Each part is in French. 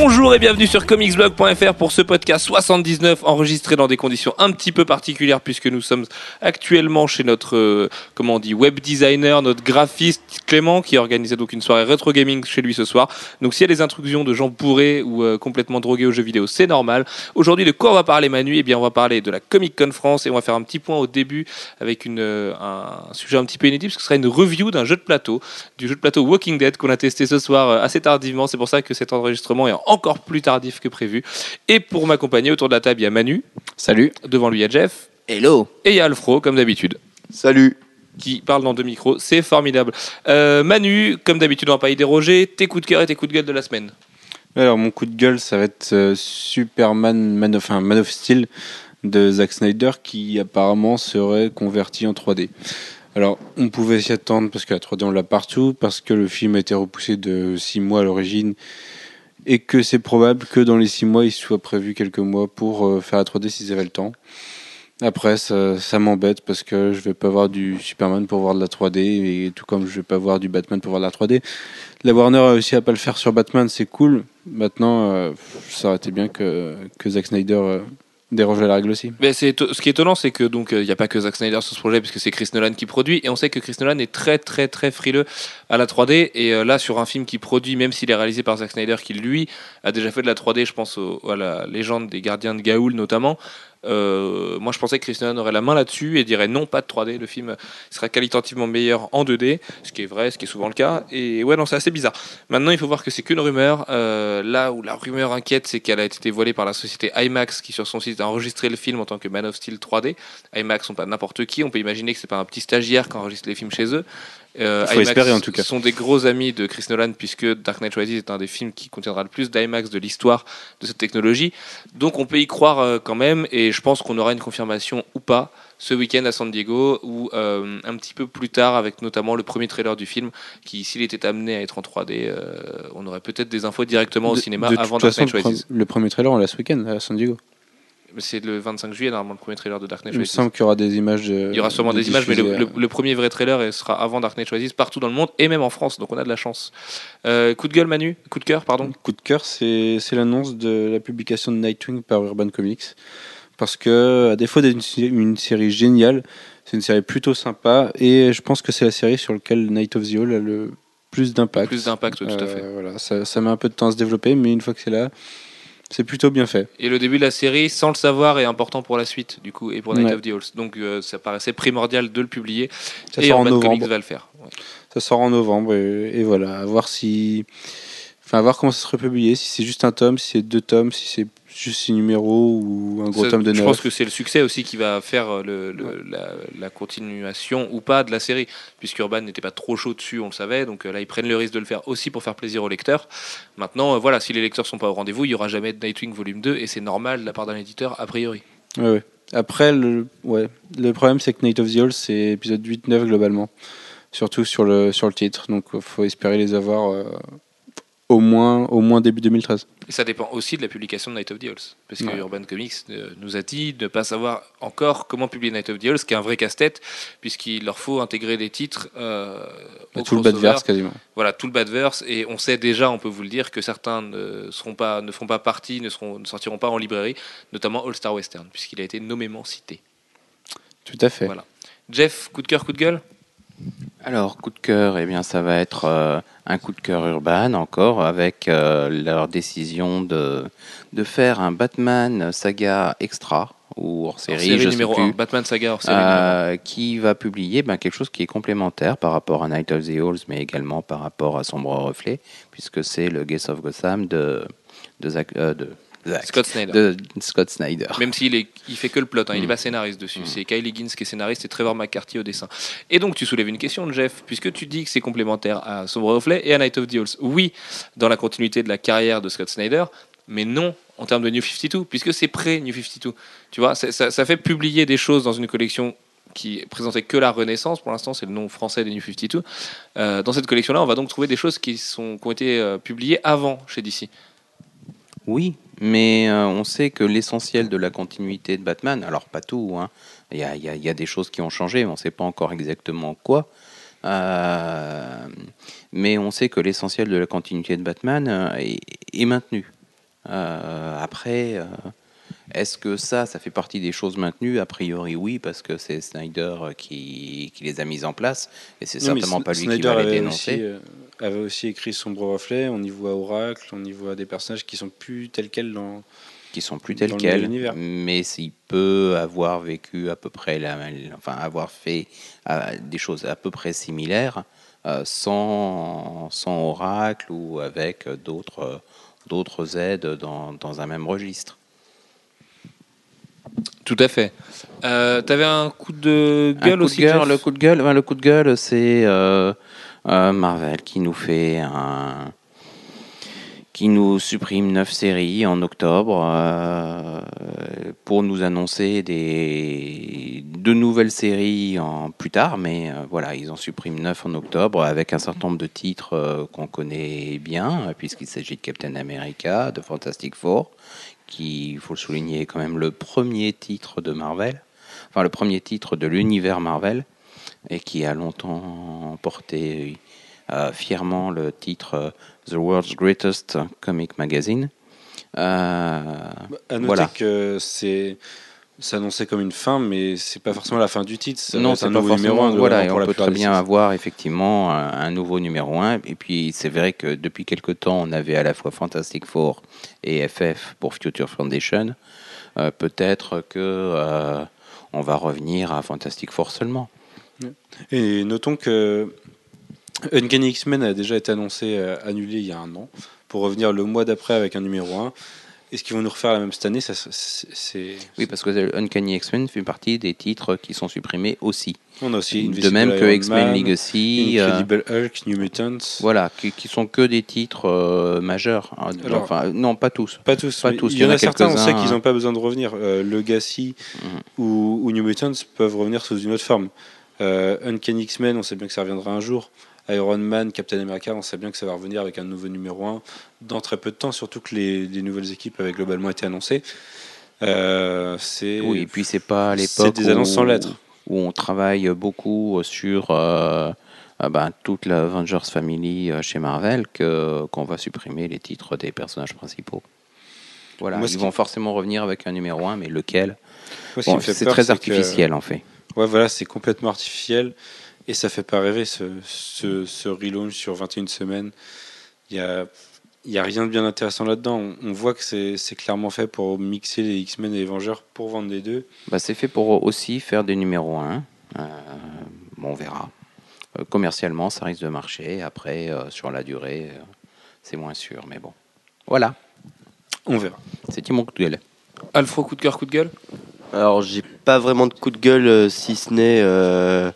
Bonjour et bienvenue sur comicsblog.fr pour ce podcast 79 enregistré dans des conditions un petit peu particulières puisque nous sommes actuellement chez notre euh, comment on dit web designer, notre graphiste Clément qui organisait donc une soirée rétro gaming chez lui ce soir. Donc s'il y a des intrusions de gens bourrés ou euh, complètement drogués aux jeux vidéo, c'est normal. Aujourd'hui de quoi on va parler Manu? Eh bien on va parler de la Comic Con France et on va faire un petit point au début avec une, euh, un sujet un petit peu inédit parce que ce sera une review d'un jeu de plateau, du jeu de plateau Walking Dead qu'on a testé ce soir assez tardivement. C'est pour ça que cet enregistrement est encore plus tardif que prévu. Et pour m'accompagner autour de la table, il y a Manu. Salut. Devant lui, il y a Jeff. Hello. Et il y a Alfro, comme d'habitude. Salut. Qui parle dans deux micros. C'est formidable. Euh, Manu, comme d'habitude, on va pas y déroger. Tes coups de cœur et tes coups de gueule de la semaine. Alors mon coup de gueule, ça va être euh, Superman Man of, enfin, Man of Steel de Zack Snyder qui apparemment serait converti en 3D. Alors on pouvait s'y attendre parce que la 3D on l'a partout, parce que le film a été repoussé de 6 mois à l'origine et que c'est probable que dans les 6 mois il soit prévu quelques mois pour euh, faire la 3D s'ils avaient le temps. Après, ça, m'embête parce que je vais pas voir du Superman pour voir de la 3D et tout comme je vais pas voir du Batman pour voir de la 3D. La Warner a réussi à pas le faire sur Batman, c'est cool. Maintenant, euh, ça aurait été bien que, que Zack Snyder euh, dérange la règle aussi. Mais c'est ce qui est étonnant, c'est que donc il n'y a pas que Zack Snyder sur ce projet, puisque c'est Chris Nolan qui produit, et on sait que Chris Nolan est très très très frileux à la 3D. Et euh, là, sur un film qui produit, même s'il est réalisé par Zack Snyder, qui lui a déjà fait de la 3D, je pense à la légende des Gardiens de Gaoul notamment. Euh, moi, je pensais que Chris Nolan aurait la main là-dessus et dirait non, pas de 3D. Le film sera qualitativement meilleur en 2D, ce qui est vrai, ce qui est souvent le cas. Et ouais, non, c'est assez bizarre. Maintenant, il faut voir que c'est qu'une rumeur. Euh, là où la rumeur inquiète, c'est qu'elle a été dévoilée par la société IMAX qui, sur son site, a enregistré le film en tant que Man of Steel 3D. IMAX sont pas n'importe qui. On peut imaginer que c'est pas un petit stagiaire qui enregistre les films chez eux. Euh, Il faut espérer, en tout cas. sont des gros amis de Chris Nolan puisque Dark Knight Rises est un des films qui contiendra le plus d'IMAX de l'histoire de cette technologie. Donc on peut y croire euh, quand même et je pense qu'on aura une confirmation ou pas ce week-end à San Diego ou euh, un petit peu plus tard avec notamment le premier trailer du film qui s'il était amené à être en 3D euh, on aurait peut-être des infos directement au De- cinéma de avant Dark Knight Rises. le premier trailer, on l'a ce week-end à San Diego. C'est le 25 juillet normalement le premier trailer de Dark Knight Il me semble qu'il y aura des images. de- Il y aura sûrement de des images, mais le, le premier vrai trailer euh, sera avant Dark Knight Rises partout dans le monde et même en France, donc on a de la chance. Euh, coup de gueule Manu, coup de cœur pardon. Coup de cœur, c'est l'annonce de la publication de Nightwing par Urban Comics. Parce que, à défaut d'être une, sé- une série géniale, c'est une série plutôt sympa. Et je pense que c'est la série sur laquelle Night of the Owl a le plus d'impact. Plus d'impact, tout à fait. Euh, Voilà, ça, ça met un peu de temps à se développer, mais une fois que c'est là, c'est plutôt bien fait. Et le début de la série, sans le savoir, est important pour la suite, du coup, et pour Night Ouais. of the. Donc euh, ça paraissait primordial de le publier. Ça et sort en Urban Comics novembre. va le faire. Ouais. Ça sort en novembre et, et voilà, à voir si, enfin, à voir comment ça sera publié, si c'est juste un tome, si c'est deux tomes, si c'est juste six numéros ou un gros Ça, tome de je neuf. pense que c'est le succès aussi qui va faire euh, le, la, la continuation ou pas de la série, puisqu'Urban n'était pas trop chaud dessus, on le savait. Donc euh, là, ils prennent le risque de le faire aussi pour faire plaisir aux lecteurs. Maintenant, euh, voilà, si les lecteurs sont pas au rendez-vous, il y aura jamais de Nightwing volume 2, et c'est normal de la part d'un éditeur, a priori. Ouais, ouais. Après, le, ouais. le problème, c'est que Night of the Owl, c'est épisode 8-9 globalement. Surtout sur le, sur le titre. Donc, il faut espérer les avoir euh, au, moins, au moins début 2013. Et ça dépend aussi de la publication de Night of the Owls. Parce que Ouais. Urban Comics euh, nous a dit de ne pas savoir encore comment publier Night of the qui est un vrai casse-tête, puisqu'il leur faut intégrer des titres. euh, au tout le. Badverse quasiment. Voilà, tout le Badverse. Et on sait déjà, on peut vous le dire, que certains ne, seront pas, ne feront pas partie, ne, seront, ne sortiront pas en librairie, notamment All Star Western, puisqu'il a été nommément cité. Tout à fait. Voilà. Jeff, coup de cœur, coup de gueule? Alors, coup de cœur, eh bien, ça va être euh, un coup de cœur urbain encore, avec euh, leur décision de, de faire un Batman saga extra ou hors série, série je numéro sais 1, plus, Batman Saga hors série euh, qui va publier ben, quelque chose qui est complémentaire par rapport à Night of the Owls, mais également par rapport à Sombre Reflet, puisque c'est le Guest of Gotham de, de, Scott Snyder. de Scott Snyder. Même s'il est, il fait que le plot, hein, il est Mm. pas scénariste dessus. Mm. C'est Kyle Higgins qui est scénariste et Trevor McCarthy au dessin. Et donc tu soulèves une question, Jeff, puisque tu dis que c'est complémentaire à Sombre Reflet et à Night of the Owls. Oui, dans la continuité de la carrière de Scott Snyder, mais non en termes de New 52, puisque c'est pré-New 52. Tu vois, ça fait publier des choses dans une collection qui présentait que la Renaissance, pour l'instant c'est le nom français des New 52. Euh, dans cette collection-là, on va donc trouver des choses qui, sont, qui ont été euh, publiées avant chez DC. Oui, mais euh, on sait que l'essentiel de la continuité de Batman, alors pas tout, hein, il y, a, il y a- y des choses qui ont changé, on ne sait pas encore exactement quoi. Euh, mais on sait que l'essentiel de la continuité de Batman euh, est, est maintenu. Après, est-ce que ça, ça fait partie des choses maintenues? A priori, oui, parce que c'est Snyder qui, qui les a mises en place, et c'est certainement pas lui qui Snyder va les dénoncer. Aussi, euh, avait aussi écrit Sombre Reflet. On y voit Oracle, on y voit des personnages qui sont plus tels quels dans. qui sont plus tels quels, mais s'il peut avoir vécu à peu près la, enfin avoir fait euh, des choses à peu près similaires euh, sans, sans oracle ou avec euh, d'autres d'autres aides dans, dans un même registre. Tout à fait. Euh, T'avais un coup de gueule coup de aussi. gueule, le coup de gueule, ben, le coup de gueule, c'est euh, euh, Marvel qui nous fait un qui nous supprime neuf séries en octobre euh, pour nous annoncer des de nouvelles séries en plus tard, mais voilà, ils en suppriment neuf en octobre avec un certain nombre de titres qu'on connaît bien, puisqu'il s'agit de Captain America, de Fantastic Four, qui, il faut le souligner, est quand même le premier titre de Marvel, enfin le premier titre de l'univers Marvel, et qui a longtemps porté euh, fièrement le titre euh, The World's Greatest Comic Magazine. Euh, À noter Voilà. que c'est c'est annoncé comme une fin, mais c'est pas forcément la fin du titre. Ça non, c'est un nouveau numéro forcément. un, Voilà, et pour on peut très bien avoir effectivement un, un nouveau numéro 1. Et puis, c'est vrai que depuis quelque temps, on avait à la fois Fantastic Four et FF pour Future Foundation. Euh, Peut-être que euh, on va revenir à Fantastic Four seulement. Et notons que Uncanny X-Men a déjà été annoncé euh, annulé il y a un an pour revenir le mois d'après avec un numéro 1. Est-ce qu'ils vont nous refaire la même cette année? Ça, c'est, Oui, parce que Uncanny X-Men fait partie des titres qui sont supprimés aussi. On a aussi De même que X-Men Legacy. euh, Incredible Hulk, New Mutants. voilà, qui, qui sont que des titres euh, majeurs. hein, Alors- enfin, non, pas tous. Pas tous. Pas tous, Il y en a certains, on sait qu'ils n'ont pas besoin de revenir. Euh, Legacy Mhm. ou, ou New Mutants peuvent revenir sous une autre forme. Euh, Uncanny X-Men, on sait bien que ça reviendra un jour. Iron Man, Captain America, on sait bien que ça va revenir avec un nouveau numéro 1 dans très peu de temps, surtout que les, les nouvelles équipes avaient globalement été annoncées. Euh, c'est Oui, et puis c'est pas à l'époque des annonces où- sans lettres. où on travaille beaucoup sur euh, euh, ben, toute la Avengers Family euh, chez Marvel que qu'on va supprimer les titres des personnages principaux. Voilà, Moi, ils vont forcément revenir avec un numéro 1, mais lequel? Bon, C'est très que- artificiel en fait. Ouais, voilà, c'est complètement artificiel et ça fait pas rêver ce, ce, ce relaunch sur 21 semaines. Il y a, il y a rien de bien intéressant là-dedans. On, on voit que c'est c'est clairement fait pour mixer les X-Men et les Vengeurs pour vendre les deux. Bah, c'est fait pour aussi faire des numéros 1. Euh, bon, on verra. Euh, commercialement, ça risque de marcher. Après, euh, sur la durée, euh, c'est moins sûr. Mais bon, voilà. On verra. C'était mon coup de gueule. Alfro, coup de cœur, coup de gueule? Alors, j'ai pas vraiment de coup de gueule, euh, si ce n'est euh,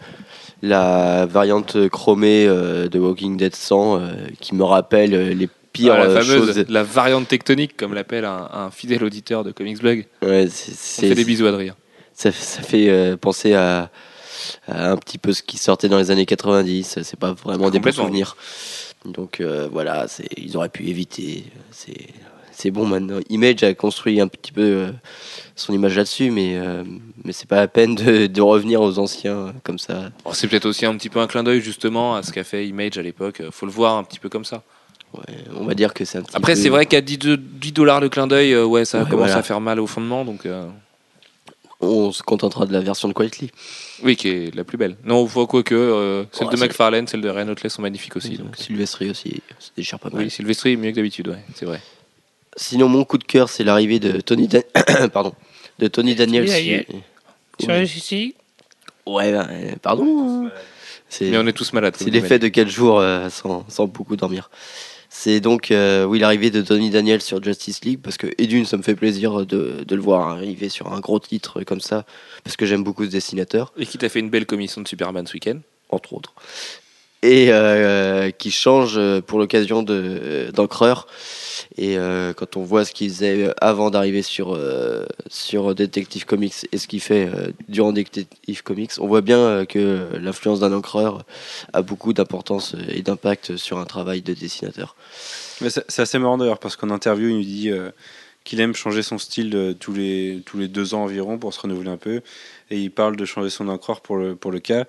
la variante chromée euh, de Walking Dead 100 euh, qui me rappelle euh, les pires Ah, La fameuse, choses. la variante tectonique, comme l'appelle un, un fidèle auditeur de Comics Blog. Ouais, c'est- On fait des bisous, Adrien. ça, ça fait euh, penser à, à un petit peu ce qui sortait dans les années 90. C'est pas vraiment des bons souvenirs. Donc euh, voilà, c'est- ils auraient pu éviter. C'est c'est bon maintenant. Image a construit un petit peu euh, son image là-dessus, mais, euh, mais c'est pas la peine de, de revenir aux anciens euh, comme ça. C'est peut-être aussi un petit peu un clin d'œil justement à ce qu'a fait Image à l'époque. Faut le voir un petit peu comme ça. Ouais, on va dire que c'est un petit Après, peu- c'est vrai qu'à 10, de- 10 dollars le clin d'œil, ouais, ça Ouais, commence voilà. à faire mal au fondement. Donc, euh, On se contentera de la version de Quietly. oui, qui est la plus belle. Non, faut quoi que euh, celle Ouais, de c'est- McFarlane, celle de Reynolds sont magnifiques aussi. Donc. Sylvestri aussi, se déchire pas mal. Oui, Sylvestri mieux que d'habitude, ouais, c'est vrai. Sinon, mon coup de cœur, c'est l'arrivée de Tony, Dan- Pardon. de Tony Daniels. Sur- Sur ici Ouais, bah, euh, pardon. Mais on est tous malades. c'est l'effet de 4 jours euh, sans, sans beaucoup dormir. C'est donc euh, oui l'arrivée de Tony Daniels sur Justice League parce que et d'une ça me fait plaisir de, de le voir arriver sur un gros titre comme ça parce que j'aime beaucoup ce dessinateur Et qui t'a fait une belle commission de Superman ce week-end. entre autres et euh, qui change euh, pour l'occasion de d'encreur et euh, quand on voit ce qu'il faisait avant d'arriver sur euh, sur Detective Comics et ce qu'il fait euh, durant Detective Comics on voit bien euh, que l'influence d'un encreur a beaucoup d'importance et d'impact sur un travail de dessinateur c'est assez marrant d'ailleurs parce qu'en interview, il nous dit euh, qu'il aime changer son style euh, tous, les, tous les deux ans environ pour se renouveler un peu. Et il parle de changer son encreur pour le, pour le cas.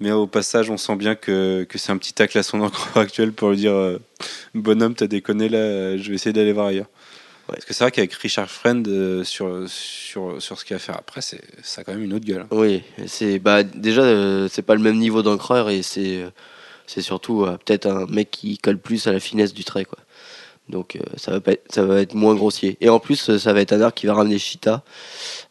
Mais au passage, on sent bien que, que c'est un petit tacle à son encreur actuel pour lui dire euh, Bonhomme, t'as déconné là, je vais essayer d'aller voir ailleurs. Parce que c'est vrai qu'avec Richard Friend, euh, sur, sur, sur ce qu'il va faire après, c'est, ça a quand même une autre gueule. Oui, c'est bah déjà euh, c'est pas le même niveau d'encreur et c'est euh, c'est surtout euh, peut-être un mec qui colle plus à la finesse du trait quoi. Donc euh, ça va pas être, ça va être moins grossier. Et en plus ça va être un arc qui va ramener Cheetah,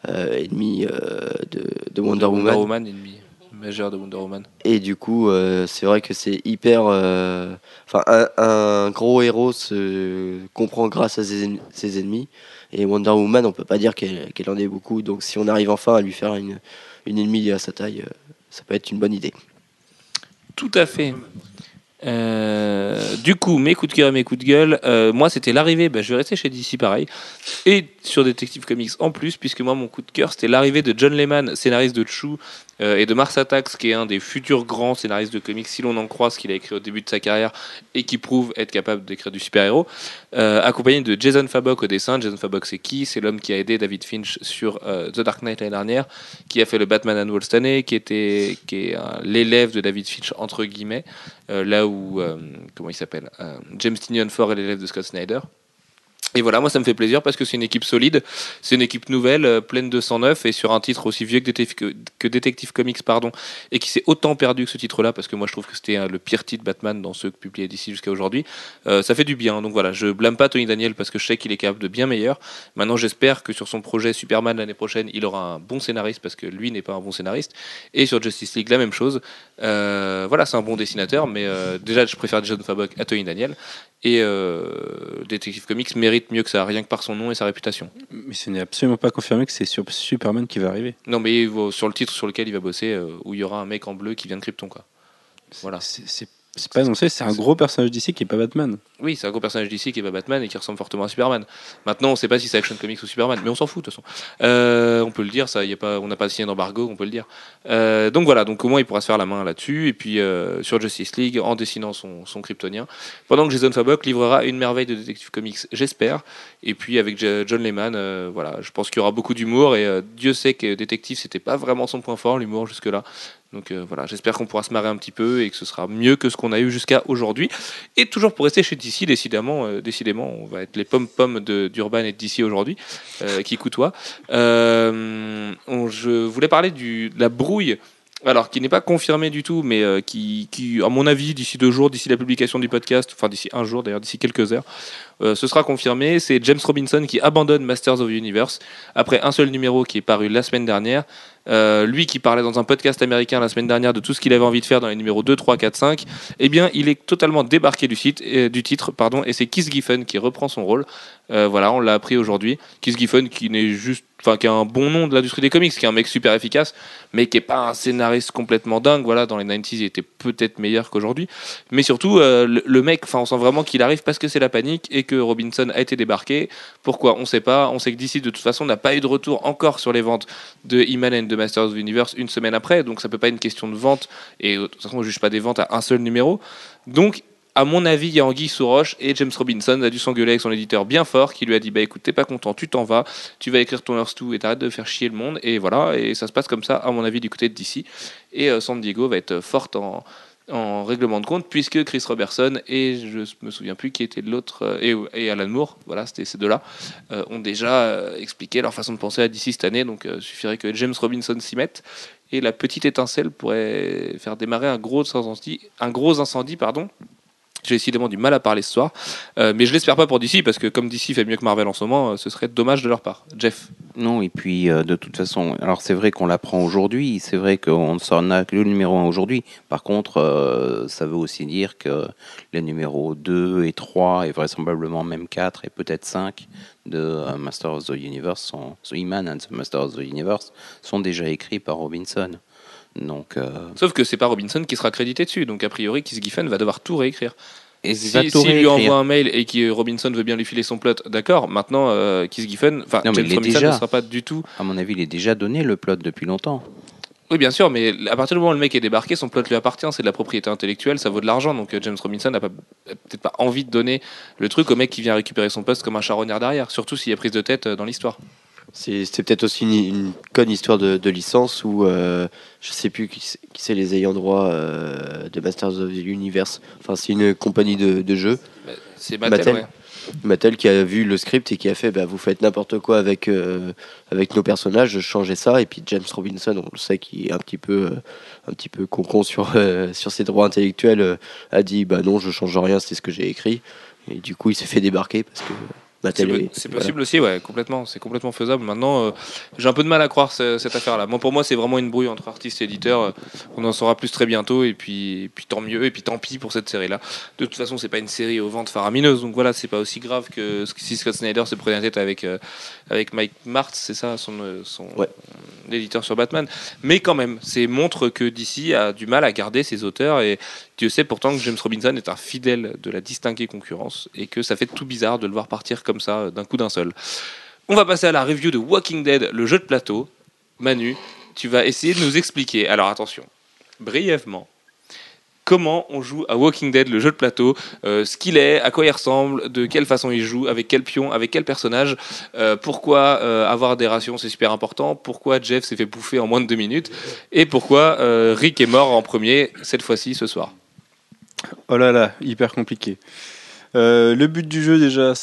euh, ennemi euh, de, de Wonder Woman. Wonder Woman, ennemi majeur de Wonder Woman. Et du coup, euh, c'est vrai que c'est hyper. euh, Enfin, un, un gros héros se comprend grâce à ses, en- ses ennemis. Et Wonder Woman, on peut pas dire qu'elle qu'elle en ait beaucoup. Donc, si on arrive enfin à lui faire une, une ennemie à sa taille, euh, ça peut être une bonne idée. Tout à fait. Euh, du coup, mes coups de cœur et mes coups de gueule, euh, moi c'était l'arrivée, bah, je vais rester chez DC pareil, et sur Detective Comics en plus, puisque moi mon coup de cœur c'était l'arrivée de John Lehman, scénariste de Chou, euh, et de Mars Attacks, qui est un des futurs grands scénaristes de comics, si l'on en croit ce qu'il a écrit au début de sa carrière, et qui prouve être capable d'écrire du super-héros, euh, accompagné de Jason Fabok au dessin. Jason Fabok c'est qui? C'est l'homme qui a aidé David Finch sur euh, The Dark Knight l'année dernière, qui a fait le Batman Annual cette année, qui, était, qui est l'élève de David Finch, entre guillemets, là où, comment il s'appelle James Tynion Ford est l'élève de Scott Snyder. Et voilà, moi ça me fait plaisir parce que c'est une équipe solide, c'est une équipe nouvelle, euh, pleine de 109 et sur un titre aussi vieux que Detective, que, Detective Comics, pardon, et qui s'est autant perdu que ce titre-là parce que moi je trouve que c'était euh, le pire titre Batman dans ceux publiés d'ici jusqu'à aujourd'hui. Euh, ça fait du bien, donc voilà, je blâme pas Tony Daniel parce que je sais qu'il est capable de bien meilleur. Maintenant j'espère que sur son projet Superman l'année prochaine, il aura un bon scénariste parce que lui n'est pas un bon scénariste. Et sur Justice League la même chose. Euh, voilà, c'est un bon dessinateur, mais euh, déjà je préfère John Fabok à Tony Daniel. Et euh, Detective Comics mérite mieux que ça, rien que par son nom et sa réputation. Mais ce n'est absolument pas confirmé que c'est sur Superman qui va arriver. Non, mais va- sur le titre sur lequel il va bosser, euh, où il y aura un mec en bleu qui vient de Krypton, quoi. Voilà. C'est, c'est- pas annoncé, c'est un gros personnage d'ici qui est pas Batman. Oui, c'est un gros personnage d'ici qui est pas Batman et qui ressemble fortement à Superman. Maintenant, on sait pas si c'est Action Comics ou Superman, mais on s'en fout de toute façon. Euh, on peut le dire, ça, y a pas, on n'a pas signé d'embargo, on peut le dire. Euh, donc voilà, donc au moins il pourra se faire la main là-dessus. Et puis euh, sur Justice League, en dessinant son, son kryptonien, pendant que Jason Fabok livrera une merveille de Detective Comics, j'espère. Et puis avec John Lehman, voilà, je pense qu'il y aura beaucoup d'humour et Dieu sait que Détective c'était pas vraiment son point fort, l'humour jusque-là. Donc euh, voilà, j'espère qu'on pourra se marrer un petit peu et que ce sera mieux que ce qu'on a eu jusqu'à aujourd'hui. Et toujours pour rester chez DC, décidément, euh, décidément, on va être les pommes-pommes d'Urban et de DC aujourd'hui, euh, qui on- je voulais parler de la brouille. Alors, qui n'est pas confirmée du tout, mais qui, qui, à mon avis, d'ici deux jours, d'ici la publication du podcast, enfin d'ici un jour d'ailleurs, d'ici quelques heures, ce sera confirmé. C'est James Robinson qui abandonne Masters of the Universe après un seul numéro qui est paru la semaine dernière. Euh, lui qui parlait dans un podcast américain la semaine dernière de tout ce qu'il avait envie de faire dans les numéros 2, 3, 4, 5, eh bien, il est totalement débarqué du, site, euh, du titre, pardon, et c'est Keith Giffen qui reprend son rôle. Euh, voilà, on l'a appris aujourd'hui. Keith Giffen qui n'est juste, enfin, qui a un bon nom de l'industrie des comics, qui est un mec super efficace, mais qui est pas un scénariste complètement dingue. Voilà, dans les 90s, il était peut-être meilleur qu'aujourd'hui. Mais surtout, le, mec, enfin, on sent vraiment qu'il arrive parce que c'est la panique et que Robinson a été débarqué. Pourquoi? On sait pas. On sait que d'ici, de toute façon, n'a pas eu de retour encore sur les ventes de and de Masters of Universe une semaine après. Donc, ça peut pas être une question de vente. Et euh, de toute façon, on juge pas des ventes à un seul numéro. Donc, à mon avis, il y a Anguille sous roche et James Robinson a dû s'engueuler avec son éditeur bien fort qui lui a dit Bah écoute, t'es pas content, tu t'en vas, tu vas écrire ton Earth 2 et t'arrêtes de faire chier le monde. Et voilà, et ça se passe comme ça, à mon avis, du côté de DC. Et euh, San Diego va être forte en, en règlement de compte puisque Chris Robertson et je me souviens plus qui était l'autre euh, et, Alan Moore, voilà, c'était ces deux-là, euh, ont déjà euh, expliqué leur façon de penser à DC cette année. Donc, il suffirait que James Robinson s'y mette et la petite étincelle pourrait faire démarrer un gros incendie, un gros incendie pardon, j'ai décidément du mal à parler ce soir, Euh, mais je l'espère pas pour DC parce que comme DC fait mieux que Marvel en ce moment, euh, ce serait dommage de leur part. Jeff. Non, et puis euh, de toute façon, alors c'est vrai qu'on l'apprend aujourd'hui, c'est vrai qu'on ne s'en que le numéro 1 aujourd'hui. Par contre, ça veut aussi dire que les numéros 2 et 3, et vraisemblablement même 4 et peut-être 5 de Master of the Universe, sont, so and the Master of the Universe, sont déjà écrits par Robinson. Donc, euh, Sauf que c'est pas Robinson qui sera crédité dessus, donc a priori Keith Giffen va devoir tout réécrire. et Si, s'il lui envoie un mail et que Robinson veut bien lui filer son plot, d'accord. Maintenant, euh, Keith Giffen, enfin James Robinson déjà. ne sera pas du tout. À mon avis, il est déjà donné le plot depuis longtemps. Oui, bien sûr, mais à partir du moment où le mec est débarqué, son plot lui appartient, c'est de la propriété intellectuelle, ça vaut de l'argent. Donc euh, James Robinson n'a peut-être pas envie de donner le truc au mec qui vient récupérer son poste comme un charognard derrière, surtout s'il y a prise de tête euh, dans l'histoire. C'est peut-être aussi une, une conne histoire de, de licence où euh, je sais plus qui c'est qui c'est les ayants droit euh, de Masters of the Universe. Enfin, c'est une compagnie de, de jeux. C'est Mattel, Mattel. ouais. Mattel qui a vu le script et qui a fait bah, vous faites n'importe quoi avec, euh, avec nos personnages, changez ça. Et puis James Robinson, on le sait, qui est un petit peu, euh, un petit peu concon sur, sur ses droits intellectuels, a dit bah non, je change rien, c'est ce que j'ai écrit. Et du coup, il s'est fait débarquer parce que C'est voilà. possible aussi, ouais, complètement. C'est complètement faisable. Maintenant, euh, j'ai un peu de mal à croire ce- cette affaire-là. Moi, pour moi, c'est vraiment une brouille entre artistes et éditeurs. Euh, On en saura plus très bientôt, et puis, et puis tant mieux, et puis tant pis pour cette série-là. De toute façon, c'est pas une série aux ventes faramineuses, donc voilà, c'est pas aussi grave que si Scott Snyder se prenait la tête avec euh, avec Mike Martz, c'est ça, son son Ouais. l'éditeur sur Batman. Mais quand même, c'est montre que DC a du mal à garder ses auteurs, et Dieu sait pourtant que James Robinson est un fidèle de la distinguée concurrence, et que ça fait tout bizarre de le voir partir comme ça euh, d'un coup d'un seul. On va passer à la review de Walking Dead, le jeu de plateau. Manu, tu vas essayer de nous expliquer, alors attention, brièvement, comment on joue à Walking Dead, le jeu de plateau, euh, ce qu'il est, à quoi il ressemble, de quelle façon il joue, avec quel pion, avec quel personnage, euh, pourquoi avoir des rations c'est super important, pourquoi Jeff s'est fait bouffer en moins de deux minutes, et pourquoi Rick est mort en premier cette fois-ci ce soir. Oh là là, hyper compliqué. Le but du jeu, déjà,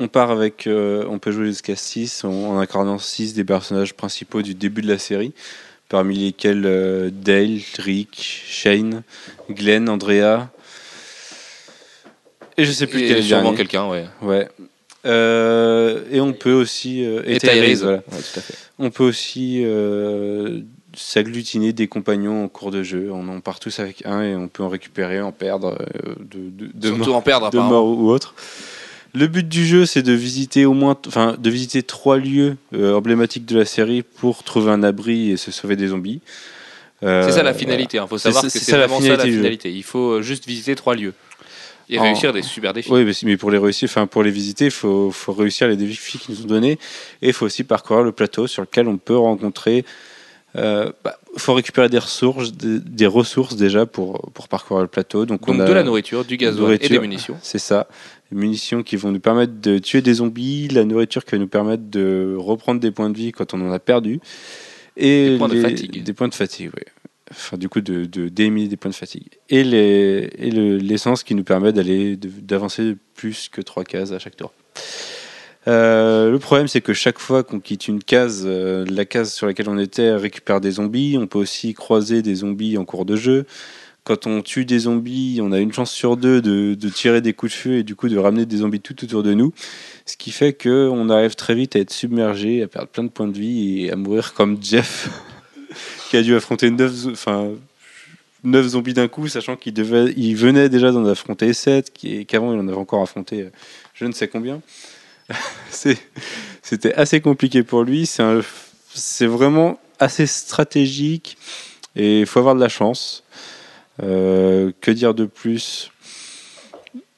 on part avec. euh, on peut jouer jusqu'à 6 en, incarnant 6 des personnages principaux du début de la série, parmi lesquels euh, Dale, Rick, Shane, Glenn, Andrea. Et je sais plus quel est le sûrement dernier. quelqu'un, ouais. Ouais. Euh, et on peut aussi. euh, Et Tyrese, Tyrese, voilà. ouais, tout à fait. On peut aussi euh, s'agglutiner des compagnons en cours de jeu. On en part tous avec un et on peut en récupérer, en perdre euh, de, de, de Surtout mort, en perdre de apparemment. mort ou autre. Le but du jeu, c'est de visiter au moins, enfin, de visiter trois lieux euh, emblématiques de la série pour trouver un abri et se sauver des zombies. Euh, C'est ça la finalité, il faut C'est savoir que c'est vraiment ça la finalité. Il faut euh, juste visiter trois lieux et En- réussir des super défis. Oui, mais, pour les réussir, enfin pour les visiter, il faut, faut réussir les défis qu'ils nous ont donnés et il faut aussi parcourir le plateau sur lequel on peut rencontrer. Il faut récupérer des ressources, des, des ressources déjà pour, pour parcourir le plateau. Donc, Donc on a, de la nourriture, du gasoil et nourriture. des munitions. C'est ça. Les munitions qui vont nous permettre de tuer des zombies, la nourriture qui va nous permettre de reprendre des points de vie quand on en a perdu. Et Des points de fatigue. Des points de fatigue, oui. Enfin, du coup, de, de d'éliminer des points de fatigue. Et, les, et le- l'essence qui nous permet d'aller, de- d'avancer plus que trois cases à chaque tour. Euh, le problème, c'est que chaque fois qu'on quitte une case, euh, la case sur laquelle on était récupère des zombies. On peut aussi croiser des zombies en cours de jeu. Quand on tue des zombies, on a une chance sur deux de, tirer des coups de feu et du coup de ramener des zombies tout autour de nous. Ce qui fait qu'on arrive très vite à être submergé, à perdre plein de points de vie et à mourir comme Jeff, qui a dû affronter 9, enfin, neuf zombies d'un coup, sachant qu'il devait, il venait déjà d'en affronter 7, qu'avant il en avait encore affronté euh, je ne sais combien. C'était assez compliqué pour lui. C'est vraiment assez stratégique et il faut avoir de la chance. Euh, que dire de plus?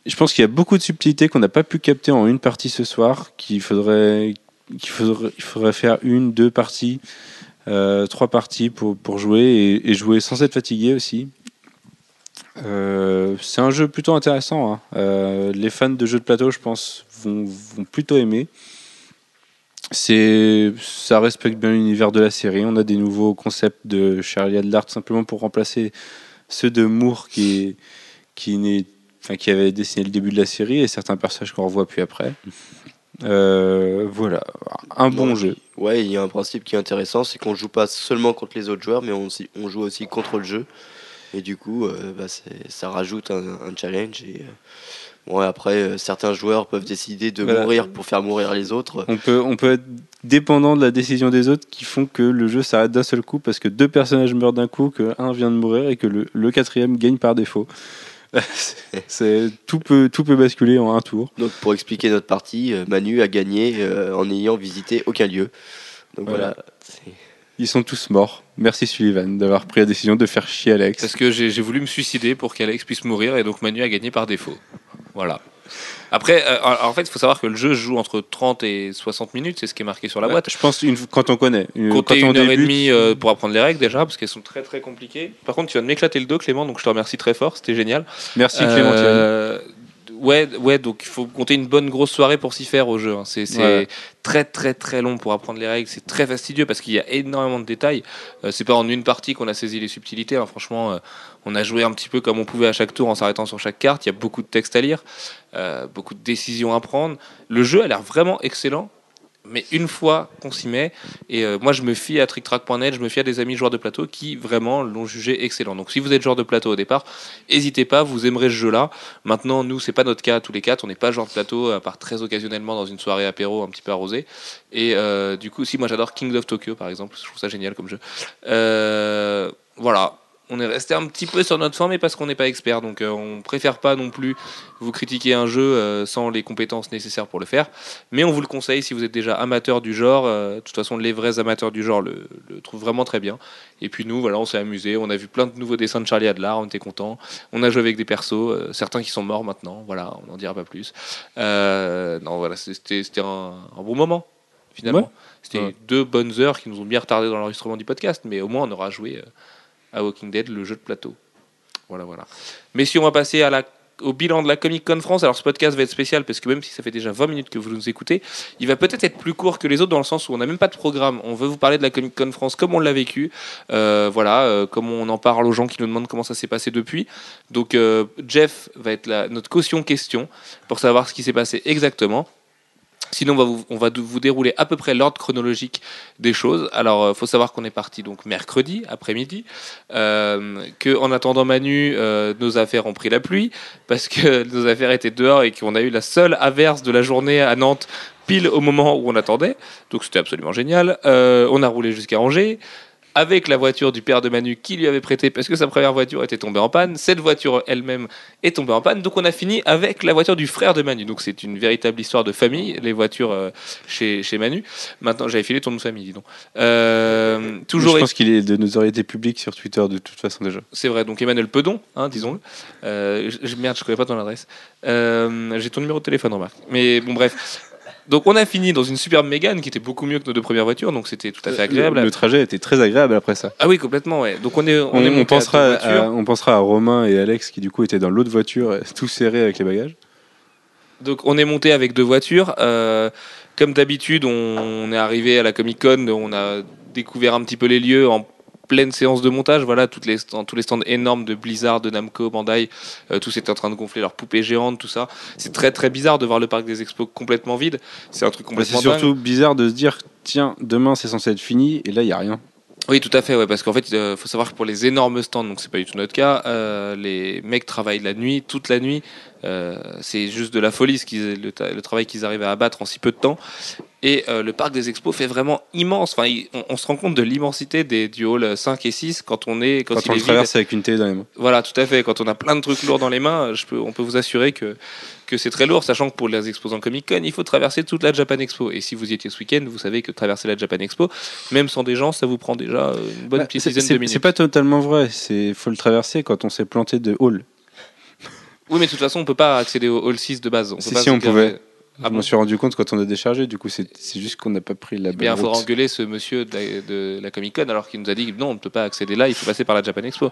Je pense qu'il y a beaucoup de subtilités qu'on n'a pas pu capter en une partie ce soir, qu'il faudrait, qu'il faudrait, faire une, deux parties, euh, trois parties pour, pour jouer et, jouer sans être fatigué aussi. Euh, c'est un jeu plutôt intéressant. hein. Les fans de jeux de plateau, je pense, vont, vont plutôt aimer. Ça respecte bien l'univers de la série. On a des nouveaux concepts de Charlie Adler simplement pour remplacer ceux de Moore qui, qui, enfin, qui avait dessiné le début de la série et certains personnages qu'on revoit puis après. Euh, voilà, un bon jeu. Ouais, il y a un principe qui est intéressant, c'est qu'on joue pas seulement contre les autres joueurs, mais on, on joue aussi contre le jeu. Et du coup, euh, bah, ça rajoute un, un challenge. Et, euh, bon, après, euh, certains joueurs peuvent décider de Voilà. mourir pour faire mourir les autres. On peut, on peut être dépendant de la décision des autres qui font que le jeu s'arrête d'un seul coup parce que deux personnages meurent d'un coup, que un vient de mourir et que le, le quatrième gagne par défaut. C'est- tout, peut, tout peut basculer en un tour. Donc, pour expliquer notre partie, euh, Manu a gagné euh, en n'ayant visité aucun lieu. Donc Voilà. Ils sont tous morts. Merci Sullivan d'avoir pris la décision de faire chier Alex. Parce que j'ai voulu me suicider pour qu'Alex puisse mourir et donc Manu a gagné par défaut. Voilà. Après, euh, en fait, il faut savoir que le jeu joue entre 30 et 60 minutes, c'est ce qui est marqué sur la Ouais, boîte. je pense une, quand on connaît. Une- Comptez quand on une heure et demie euh, pour apprendre les règles déjà, parce qu'elles sont très très compliquées. Par contre, tu viens de m'éclater le dos, Clément, donc je te remercie très fort, c'était génial. Merci Clément. Euh, ouais, ouais, donc il faut compter une bonne grosse soirée pour s'y faire au jeu. hein. C'est c'est Ouais. très très très long pour apprendre les règles. C'est très fastidieux parce qu'il y a énormément de détails. Euh, c'est pas en une partie qu'on a saisi les subtilités. hein. Franchement, euh, on a joué un petit peu comme on pouvait à chaque tour en s'arrêtant sur chaque carte. Il y a beaucoup de texte à lire, euh, beaucoup de décisions à prendre. Le jeu a l'air vraiment excellent. Mais une fois qu'on s'y met, et euh, moi je me fie à tricktrack.net, je me fie à des amis joueurs de plateau qui vraiment l'ont jugé excellent. Donc si vous êtes joueur de plateau au départ, n'hésitez pas, vous aimerez ce jeu-là. Maintenant, nous, c'est pas notre cas tous les quatre, on n'est pas joueur de plateau, à part très occasionnellement dans une soirée apéro un petit peu arrosée. Et euh, du coup, si moi j'adore Kings of Tokyo par exemple, je trouve ça génial comme jeu. Voilà. On est resté un petit peu sur notre fin, mais parce qu'on n'est pas expert, donc euh, on préfère pas non plus vous critiquer un jeu euh, sans les compétences nécessaires pour le faire. Mais on vous le conseille si vous êtes déjà amateur du genre. euh, de toute façon, les vrais amateurs du genre le, le trouvent vraiment très bien. Et puis nous, voilà, on s'est amusé. On a vu plein de nouveaux dessins de Charlie Adler, on était contents. On a joué avec des persos, euh, certains qui sont morts maintenant. Voilà, on n'en dira pas plus. Non, voilà, c'était un, un bon moment finalement. Ouais. C'était Ouais. deux bonnes heures qui nous ont bien retardé dans l'enregistrement du podcast, mais au moins on aura joué à Walking Dead, le jeu de plateau. Voilà, voilà. Si on va passer au bilan de la Comic Con France. Alors ce podcast va être spécial parce que même si ça fait déjà 20 minutes que vous nous écoutez, il va peut-être être plus court que les autres dans le sens où on n'a même pas de programme. On veut vous parler de la Comic Con France comme on l'a vécu, euh, voilà, euh, comme on en parle aux gens qui nous demandent comment ça s'est passé depuis. Donc euh, Jeff va être notre caution question pour savoir ce qui s'est passé exactement. Sinon, on va, vous, dérouler à peu près l'ordre chronologique des choses. Alors, il faut savoir qu'on est parti donc mercredi après-midi, euh, que en attendant Manu, euh, nos affaires ont pris la pluie parce que nos affaires étaient dehors et qu'on a eu la seule averse de la journée à Nantes pile au moment où on attendait. Donc, c'était absolument génial. Euh, on a roulé jusqu'à Angers avec la voiture du père de Manu qui lui avait prêté parce que sa première voiture était tombée en panne. Cette voiture elle-même est tombée en panne. Donc on a fini avec la voiture du frère de Manu. Donc c'est une véritable histoire de famille, les voitures euh, chez, chez Manu. Maintenant j'avais filé ton nom de famille, dis donc. Euh, toujours je pense qu'il est de notoriété publique sur Twitter de toute façon déjà. c'est vrai, donc Emmanuel Pedon, hein, disons-le. Euh, je- merde, je connais pas ton adresse. J'ai ton numéro de téléphone, remarque. Mais bon, bref. Donc on a fini dans une superbe Mégane qui était beaucoup mieux que nos deux premières voitures, donc c'était tout à fait agréable. Le, le trajet était très agréable après ça. Ah oui, complètement, ouais. Donc on est, on, On, est on monté à pensera à, on pensera à Romain et Alex qui du coup étaient dans l'autre voiture, euh, tout serré avec les bagages. Donc on est monté avec deux voitures. Euh, comme d'habitude, on, on est arrivé à la Comic Con, on a découvert un petit peu les lieux en pleine séance de montage. Voilà, toutes les, stands- tous les stands énormes de Blizzard, de Namco, Bandai, euh, tous étaient en train de gonfler leurs poupées géantes, tout ça. C'est très très bizarre de voir le parc des expos complètement vide. C'est un truc Bah, c'est complètement dingue. surtout bizarre de se dire tiens, demain c'est censé être fini et là il y a rien. Oui, tout à fait, ouais, parce qu'en fait, il faut savoir que pour les énormes stands, donc c'est pas du tout notre cas, euh, les mecs travaillent la nuit, toute la nuit. Euh, c'est juste de la folie ce qu'ils- le, le travail qu'ils arrivent à abattre en si peu de temps. Et euh, le parc des expos fait vraiment immense. Enfin, il- on, on se rend compte de l'immensité des du hall 5 et 6 quand on est quand, Quand, il on est le vide. traverse avec une télé dans les mains. Voilà, tout à fait. Quand on a plein de trucs lourds dans les mains, je peux, on peut vous assurer que, que c'est très lourd, sachant que pour les exposants Comic Con, il faut traverser toute la Japan Expo. Et si vous y étiez ce week-end, vous savez que traverser la Japan Expo, même sans des gens, ça vous prend déjà euh, une bonne Bah, petite dizaine de minutes. c'est pas totalement vrai. C'est faut le traverser quand on s'est planté de hall. Oui, mais de toute façon, on peut pas accéder au Hall 6 de base. On Si, pas si, on pouvait. Ah je bon m'en suis rendu compte quand on a déchargé. Du coup, c'est juste qu'on n'a pas pris la Eh bonne bien, il faudra engueuler ce monsieur de la, de la Comic Con alors qu'il nous a dit non, on ne peut pas accéder là, il faut passer par la Japan Expo.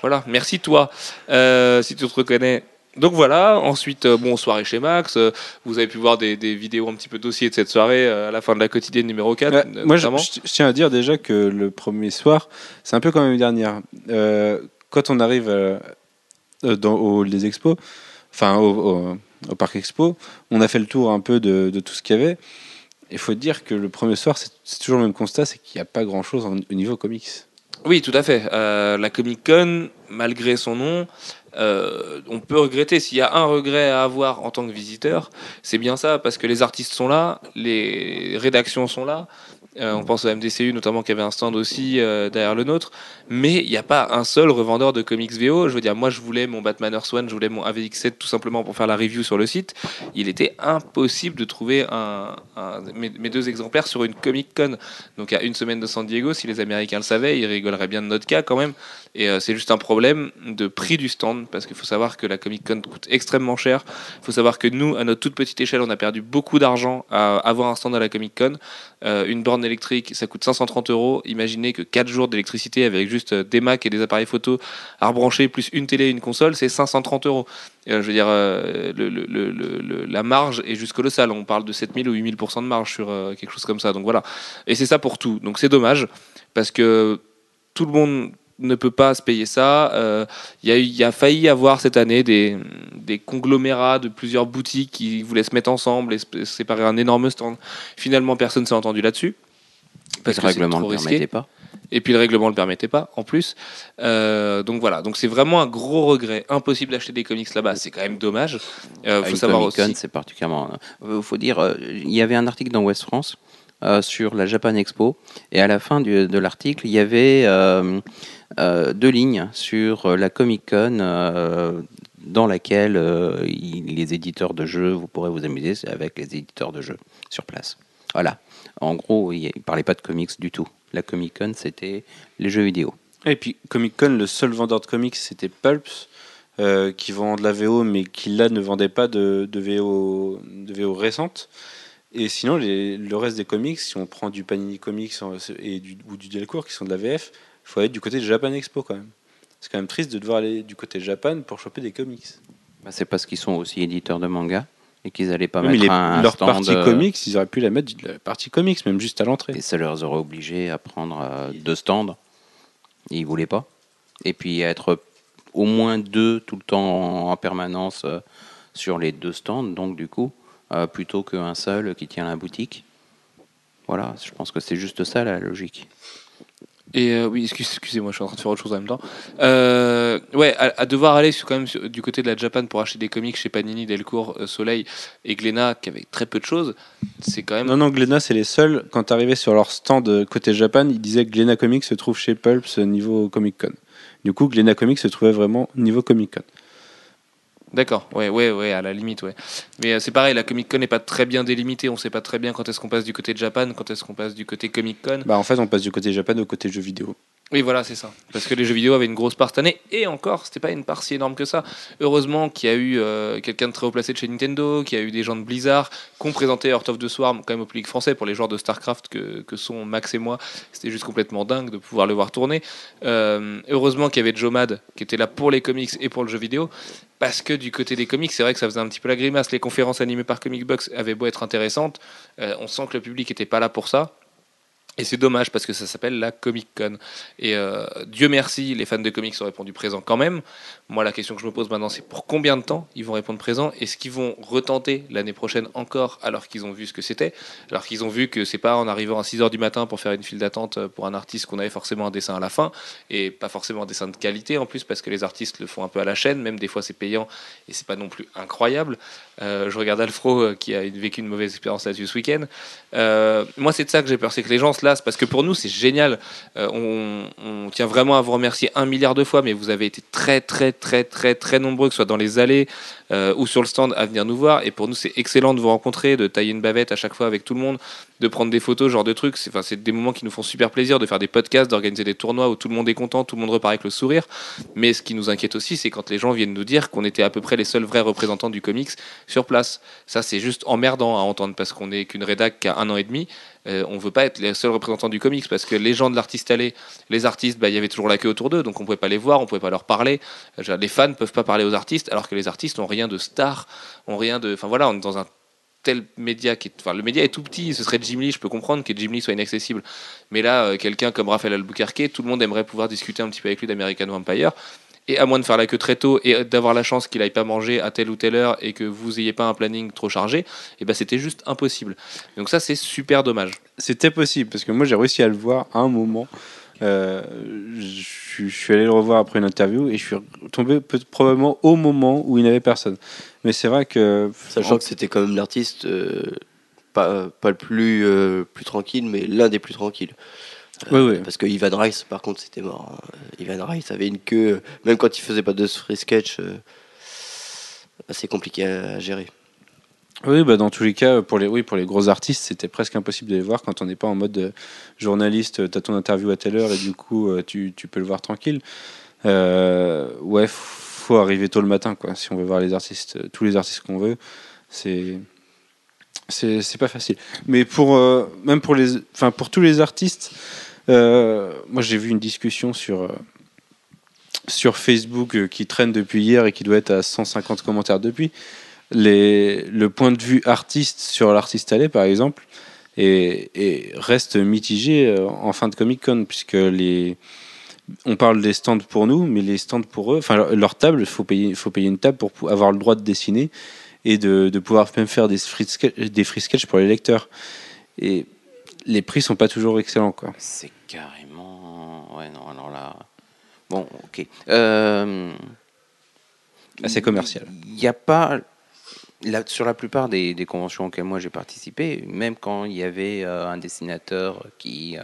Voilà, merci toi, euh, si tu te reconnais. Donc voilà, ensuite, euh, bon, soirée chez Max, euh, vous avez pu voir des, des vidéos un petit peu dossiers de cette soirée euh, à la fin de la quotidienne numéro 4. Ouais, euh, moi, je, tiens à dire déjà que le premier soir, c'est un peu comme l'année dernière. Quand on arrive dans, au hall des expos, enfin au, au- parc expo, on a fait le tour un peu de, tout ce qu'il y avait. Il faut dire que le premier soir, c'est toujours le même constat, c'est qu'il n'y a pas grand-chose au niveau comics. Oui, tout à fait. Euh, la Comic Con, malgré son nom, euh, on peut regretter. S'il y a un regret à avoir en tant que visiteur, c'est bien ça, parce que les artistes sont là, les rédactions sont là. Euh, on pense au MDCU notamment qui avait un stand aussi derrière le nôtre, mais il n'y a pas un seul revendeur de comics VO. Je veux dire, moi je voulais mon Batman Earth One, je voulais mon AVX7 tout simplement pour faire la review sur le site. Il était impossible de trouver mes deux exemplaires sur une Comic Con. Donc à une semaine de San Diego, si les Américains le savaient, ils rigoleraient bien de notre cas quand même. Et euh, c'est juste un problème de prix du stand, parce qu'il faut savoir que la Comic Con coûte extrêmement cher. Il faut savoir que nous, à notre toute petite échelle, on a perdu beaucoup d'argent à avoir un stand à la Comic Con. Euh, une borne électrique, ça coûte 530 euros. Imaginez que 4 jours d'électricité avec juste juste euh, des Mac et des appareils photo à rebrancher, plus une télé et une console, c'est 530 euros. Euh, je veux dire, euh, le- le- le- le- le- la marge est juste colossale. On parle de 7000 ou 8000% de marge sur euh, quelque chose comme ça. Donc voilà. Et c'est ça pour tout. Donc c'est dommage parce que tout le monde ne peut pas se payer ça. Euh, Il y, a y failli avoir cette année des, des conglomérats de plusieurs boutiques qui voulaient se mettre ensemble et séparer un énorme stand. Finalement, personne ne s'est entendu là-dessus. Parce que règlement ne le risqué. permettait pas. Et puis le règlement ne le permettait pas, en plus. Euh, donc voilà, donc c'est vraiment un gros regret. Impossible d'acheter des comics là-bas, c'est quand même dommage. Euh, À faut savoir aussi. c'est particulièrement. Il faut dire, euh, il y avait un article dans West France euh, sur la Japan Expo, et à la fin du- de l'article, il y avait euh, euh, deux lignes sur euh, la Comic Con. euh, dans laquelle euh, il- les éditeurs de jeux, vous pourrez vous amuser c'est avec les éditeurs de jeux sur place. Voilà. En gros, il ne parlait pas de comics du tout. La Comic Con, c'était les jeux vidéo. Et puis Comic Con, le seul vendeur de comics, c'était Pulps, euh, qui vend de la VO, mais qui là ne vendait pas de, de VO, de VO récente. Et sinon, les- le reste des comics, si on prend du Panini Comics et du, ou du Delcourt, qui sont de la VF, il faut aller du côté de Japan Expo quand même. C'est quand même triste de devoir aller du côté Japan pour choper des comics. Bah, c'est parce qu'ils sont aussi éditeurs de manga et qu'ils n'allaient pas Oui, mais mettre les- un, un leur stand, partie euh, comics, ils auraient pu la mettre la partie comics, même juste à l'entrée. Et ça leur aurait obligé à prendre euh, deux stands. Et ils voulaient pas. Et puis être au moins deux tout le temps en, en permanence euh, sur les deux stands, donc du coup, plutôt qu'un seul qui tient la boutique. Voilà, je pense que c'est juste ça la logique. Et euh, oui, excuse- excusez-moi, je suis en train de faire autre chose en même temps. Euh, ouais, à, devoir aller quand même du côté de la Japan pour acheter des comics chez Panini, Delcourt, euh, Soleil et Glénat, qui avaient très peu de choses, c'est quand même. Non, non, Glénat, c'est les seuls. Quand tu arrivais sur leur stand euh, côté Japan, ils disaient que Glénat Comics se trouve chez Pulps niveau Comic Con. Du coup, Glénat Comics se trouvait vraiment niveau Comic Con. D'accord, ouais, ouais, ouais, à la limite, ouais. Mais euh, c'est pareil, la Comic Con n'est pas très bien délimitée. On sait pas très bien quand est-ce qu'on passe du côté de Japan, quand est-ce qu'on passe du côté Comic Con. Bah, en fait, on passe du côté Japan au côté jeux vidéo. Oui, voilà, c'est ça. Parce que les jeux vidéo avaient une grosse part cette année. Et encore, c'était pas une part si énorme que ça. Heureusement qu'il y a eu euh, quelqu'un de très haut placé de chez Nintendo, qu'il y a eu des gens de Blizzard, qui ont présenté Heart of the Swarm quand même au public français pour les joueurs de StarCraft que, que sont Max et moi. C'était juste complètement dingue de pouvoir le voir tourner. Euh, heureusement qu'il y avait Joe Mad qui était là pour les comics et pour le jeu vidéo. Parce que du côté des comics, c'est vrai que ça faisait un petit peu la grimace. Les conférences animées par Comic Box avaient beau être intéressantes, euh, on sent que le public n'était pas là pour ça. Et c'est dommage parce que ça s'appelle la Comic Con. Et euh, Dieu merci, les fans de comics ont répondu présent quand même. Moi, la question que je me pose maintenant, c'est pour combien de temps ils vont répondre présent? Est-ce qu'ils vont retenter l'année prochaine encore alors qu'ils ont vu ce que c'était? Alors qu'ils ont vu que c'est pas en arrivant à 6h du matin pour faire une file d'attente pour un artiste qu'on avait forcément un dessin à la fin et pas forcément un dessin de qualité en plus parce que les artistes le font un peu à la chaîne, même des fois c'est payant et c'est pas non plus incroyable. Euh, je regarde Alfro euh, qui a vécu une mauvaise expérience là-dessus ce week-end. Moi, c'est de ça que j'ai peur, c'est que les gens se parce que pour nous, c'est génial. Euh, on, tient vraiment à vous remercier un milliard de fois, mais vous avez été très, très, très, très, très nombreux, que ce soit dans les allées euh, ou sur le stand, à venir nous voir. Et pour nous, c'est excellent de vous rencontrer, de tailler une bavette à chaque fois avec tout le monde, de prendre des photos, genre de trucs. Enfin, c'est des moments qui nous font super plaisir, de faire des podcasts, d'organiser des tournois où tout le monde est content, tout le monde repart avec le sourire. Mais ce qui nous inquiète aussi, c'est quand les gens viennent nous dire qu'on était à peu près les seuls vrais représentants du comics sur place. Ça, c'est juste emmerdant à entendre parce qu'on n'est qu'une rédac qui a un an et demi. Euh, on veut pas être les seuls représentants du comics parce que les gens de l'artiste allé, les artistes, bah, il y avait toujours la queue autour d'eux, donc on pouvait pas les voir, on pouvait pas leur parler. Euh, Les fans peuvent pas parler aux artistes, alors que les artistes ont rien de star, ont rien de. Enfin voilà, on est dans un tel média qui est, enfin le média est tout petit, ce serait Jim Lee, je peux comprendre que Jim Lee soit inaccessible, mais là euh, quelqu'un comme Raphaël Albuquerque, tout le monde aimerait pouvoir discuter un petit peu avec lui d'American Vampire. Et à moins de faire la queue très tôt et d'avoir la chance qu'il aille pas manger à telle ou telle heure et que vous ayez pas un planning trop chargé, et ben c'était juste impossible. Donc ça c'est super dommage. C'était possible, parce que moi j'ai réussi à le voir à un moment. Euh, je, suis- je suis allé le revoir après une interview et je suis tombé peut- probablement au moment où il n'y avait personne. Mais c'est vrai que. Sachant que c'était quand même l'artiste euh, pas, pas le plus, euh, plus tranquille, mais l'un des plus tranquilles. Oui, oui. Parce que Ivan Rice, par contre, c'était mort. hein. Ivan Rice avait une queue, euh, même quand il faisait pas de free sketch, euh, assez compliqué à gérer. Oui, bah dans tous les cas, pour les, oui, pour les gros artistes, c'était presque impossible de les voir quand on n'est pas en mode euh, journaliste, tu as ton interview à telle heure et du coup, euh, tu, tu peux le voir tranquille. Euh, ouais, faut arriver tôt le matin, quoi, si on veut voir les artistes, euh, tous les artistes qu'on veut. C'est. C'est pas facile. Mais pour, euh, même pour, les, enfin, pour tous les artistes, Euh, moi, j'ai vu une discussion sur, euh, sur Facebook euh, qui traîne depuis hier et qui doit être à 150 commentaires depuis. Le point de vue artiste sur l'artiste allé, par exemple, et reste mitigé euh, en fin de Comic Con, puisque les, on parle des stands pour nous, mais les stands pour eux, enfin leur, table, il faut payer, faut payer une table pour pou- avoir le droit de dessiner et de, pouvoir même faire des free, des free sketch pour les lecteurs. Les prix sont pas toujours excellents, quoi. C'est carrément. Ouais, non, alors là. Bon, ok. Euh, Assez commercial. Il n'y a pas. là, sur la plupart des, des conventions auxquelles moi j'ai participé, même quand il y avait euh, un dessinateur qui euh,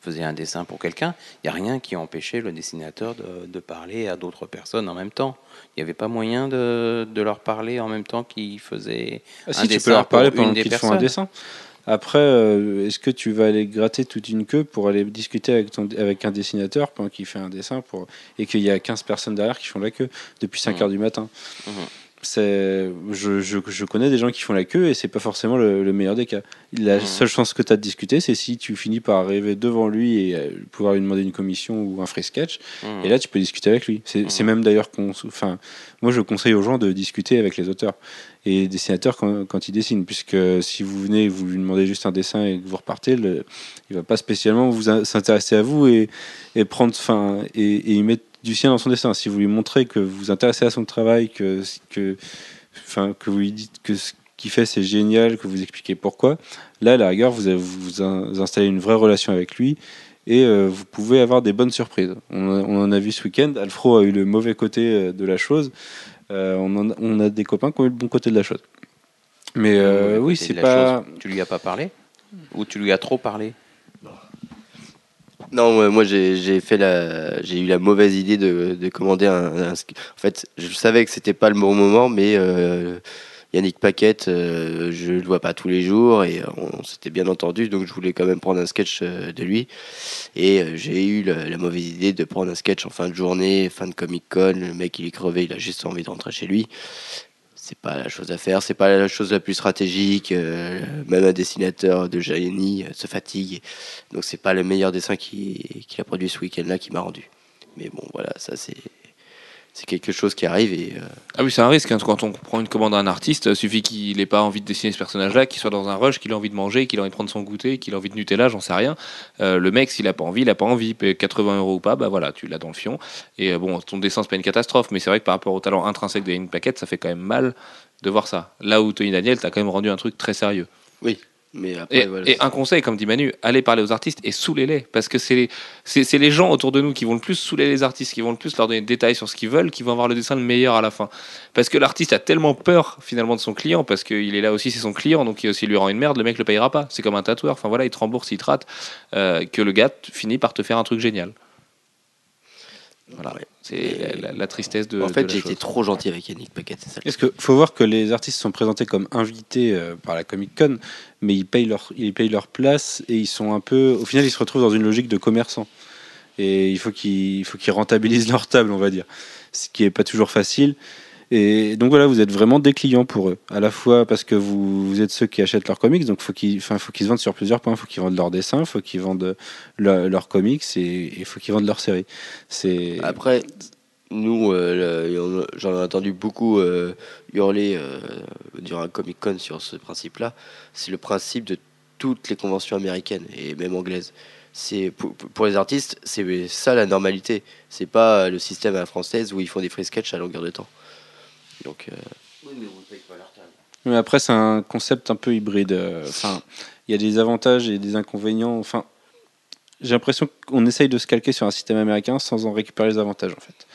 faisait un dessin pour quelqu'un, il n'y a rien qui empêchait le dessinateur de, de parler à d'autres personnes en même temps. Il n'y avait pas moyen de, de leur parler en même temps qu'ils faisaient Ah, un si, tu peux leur parler pour pendant qu'ils font un dessin. Après, euh, est-ce que tu vas aller gratter toute une queue pour aller discuter avec, ton, avec un dessinateur pendant qu'il fait un dessin pour, et qu'il y a 15 personnes derrière qui font la queue depuis 5 Mhm. heures du matin? C'est je, je, je connais des gens qui font la queue et c'est pas forcément le, le meilleur des cas. La Mhm. seule chance que tu as de discuter, c'est si tu finis par arriver devant lui et euh, pouvoir lui demander une commission ou un free sketch. Mhm. Et là, tu peux discuter avec lui. C'est c'est même d'ailleurs qu'on. Enfin, moi, je conseille aux gens de discuter avec les auteurs et les dessinateurs quand, quand ils dessinent, puisque si vous venez vous lui demandez juste un dessin et que vous repartez, le, il va pas spécialement vous in- s'intéresser à vous et, prendre, enfin, et, et y mettre du sien dans son dessin. Si vous lui montrez que vous vous intéressez à son travail, que, que, enfin, que vous lui dites que ce qu'il fait c'est génial, que vous expliquez pourquoi, là, à la rigueur, vous, vous, in- vous installez une vraie relation avec lui et euh, vous pouvez avoir des bonnes surprises. On, on en a vu ce week-end. Alfro a eu le mauvais côté euh, de la chose. Euh, on, en a, on a des copains qui ont eu le bon côté de la chose. Mais euh, oui, c'est pas. chose, Tu lui as pas parlé Ou tu lui as trop parlé Non, moi j'ai fait la, j'ai eu la mauvaise idée de, de commander un, En fait, je savais que c'était pas le bon moment, mais euh, Yannick Paquette, euh, je le vois pas tous les jours et on, s'était bien entendu, donc je voulais quand même prendre un sketch euh, de lui. Et euh, j'ai eu la, mauvaise idée de prendre un sketch en fin de journée, fin de Comic Con. Le mec il est crevé, il a juste envie de rentrer chez lui. C'est pas la chose à faire, c'est pas la chose la plus stratégique. euh, même un dessinateur de euh, se fatigue. Donc c'est pas le meilleur dessin qu'il qu'il a produit ce week-end-là qui m'a rendu. Mais bon, voilà, ça c'est c'est quelque chose qui arrive et euh, Ah oui, c'est un risque. hein. Quand on prend une commande à un artiste, il suffit qu'il n'ait pas envie de dessiner ce personnage-là, qu'il soit dans un rush, qu'il ait envie de manger, qu'il ait envie de prendre son goûter, qu'il ait envie de Nutella, j'en sais rien. Euh, le mec, s'il a pas envie, il a pas envie. Paye 80 euros ou pas, bah voilà, tu l'as dans le fion. Et euh, bon, ton dessin, c'est pas une catastrophe, mais c'est vrai que par rapport au talent intrinsèque de une plaquette, ça fait quand même mal de voir ça. Là où Tony Daniel, t'as quand même rendu un truc très sérieux. Mais après Et, voilà. et un conseil, comme dit Manu, allez parler aux artistes et saoulez-les. Parce que c'est les, c'est, les gens autour de nous qui vont le plus saouler les artistes, qui vont le plus leur donner des détails sur ce qu'ils veulent, qui vont avoir le dessin le meilleur à la fin. Parce que l'artiste a tellement peur finalement de son client, parce qu'il est là aussi, c'est son client, donc s'il lui rend une merde, le mec le payera pas. C'est comme un tatoueur, enfin voilà, il te rembourse, il te rate, euh, que le gars finit par te faire un truc génial. Voilà, c'est la, la- la tristesse de. en fait, j'ai été trop gentil avec Yannick Paquette, c'est ça. le Est-ce que faut voir que les artistes sont présentés comme invités euh, par la Comic Con, mais ils payent leur ils payent leur place et ils sont un peu au final ils se retrouvent dans une logique de commerçant et il faut qu'ils il faut qu'ils rentabilisent leur table on va dire, ce qui est pas toujours facile. Et donc voilà, vous êtes vraiment des clients pour eux, à la fois parce que vous, êtes ceux qui achètent leurs comics, donc faut qu'ils, faut qu'ils se vendent sur plusieurs points. Faut qu'ils vendent leurs dessins, faut qu'ils vendent le- leurs comics et il faut qu'ils vendent leurs séries. C'est Après, nous, euh, j'en ai entendu beaucoup euh, hurler euh, durant un Comic Con sur ce principe-là. C'est le principe de toutes les conventions américaines et même anglaises. C'est pour, pour les artistes, c'est ça la normalité. C'est pas le système à la française où ils font des free sketch à longueur de temps. Donc, euh, Mais après, c'est un concept un peu hybride. euh, Enfin, il y a des avantages et des inconvénients. Enfin, j'ai l'impression qu'on essaye de se calquer sur un système américain sans en récupérer les avantages, en fait.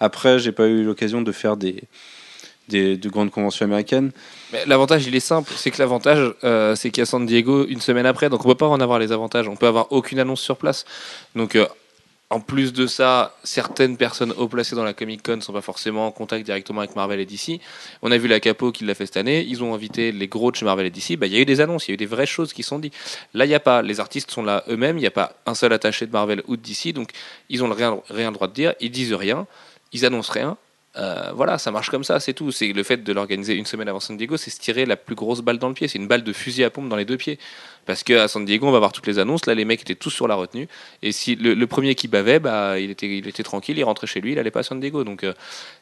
Après, j'ai pas eu l'occasion de faire des, des de grandes conventions américaines. Mais L'avantage, il est simple, c'est que l'avantage, euh, c'est qu'il y a San Diego une semaine après, donc on peut pas en avoir les avantages. On peut avoir aucune annonce sur place. Donc, euh, en plus de ça, certaines personnes haut placées dans la Comic Con sont pas forcément en contact directement avec Marvel et DC. On a vu la Capo qui l'a fait cette année. Ils ont invité les gros de chez Marvel et DC. Bah, il y a eu des annonces, il y a eu des vraies choses qui sont dites. Là, il n'y a pas. Les artistes sont là eux-mêmes. Il n'y a pas un seul attaché de Marvel ou de DC. Donc, ils ont rien, rien le droit de dire. Ils disent rien. Ils annoncent rien. Euh, voilà, ça marche comme ça, c'est tout. C'est le fait de l'organiser une semaine avant San Diego, c'est se tirer la plus grosse balle dans le pied. C'est une balle de fusil à pompe dans les deux pieds. Parce qu'à San Diego, on va voir toutes les annonces. Là, les mecs étaient tous sur la retenue. Et si le, le premier qui bavait, bah, il était, il était tranquille, il rentrait chez lui, il allait pas à San Diego. Donc, euh,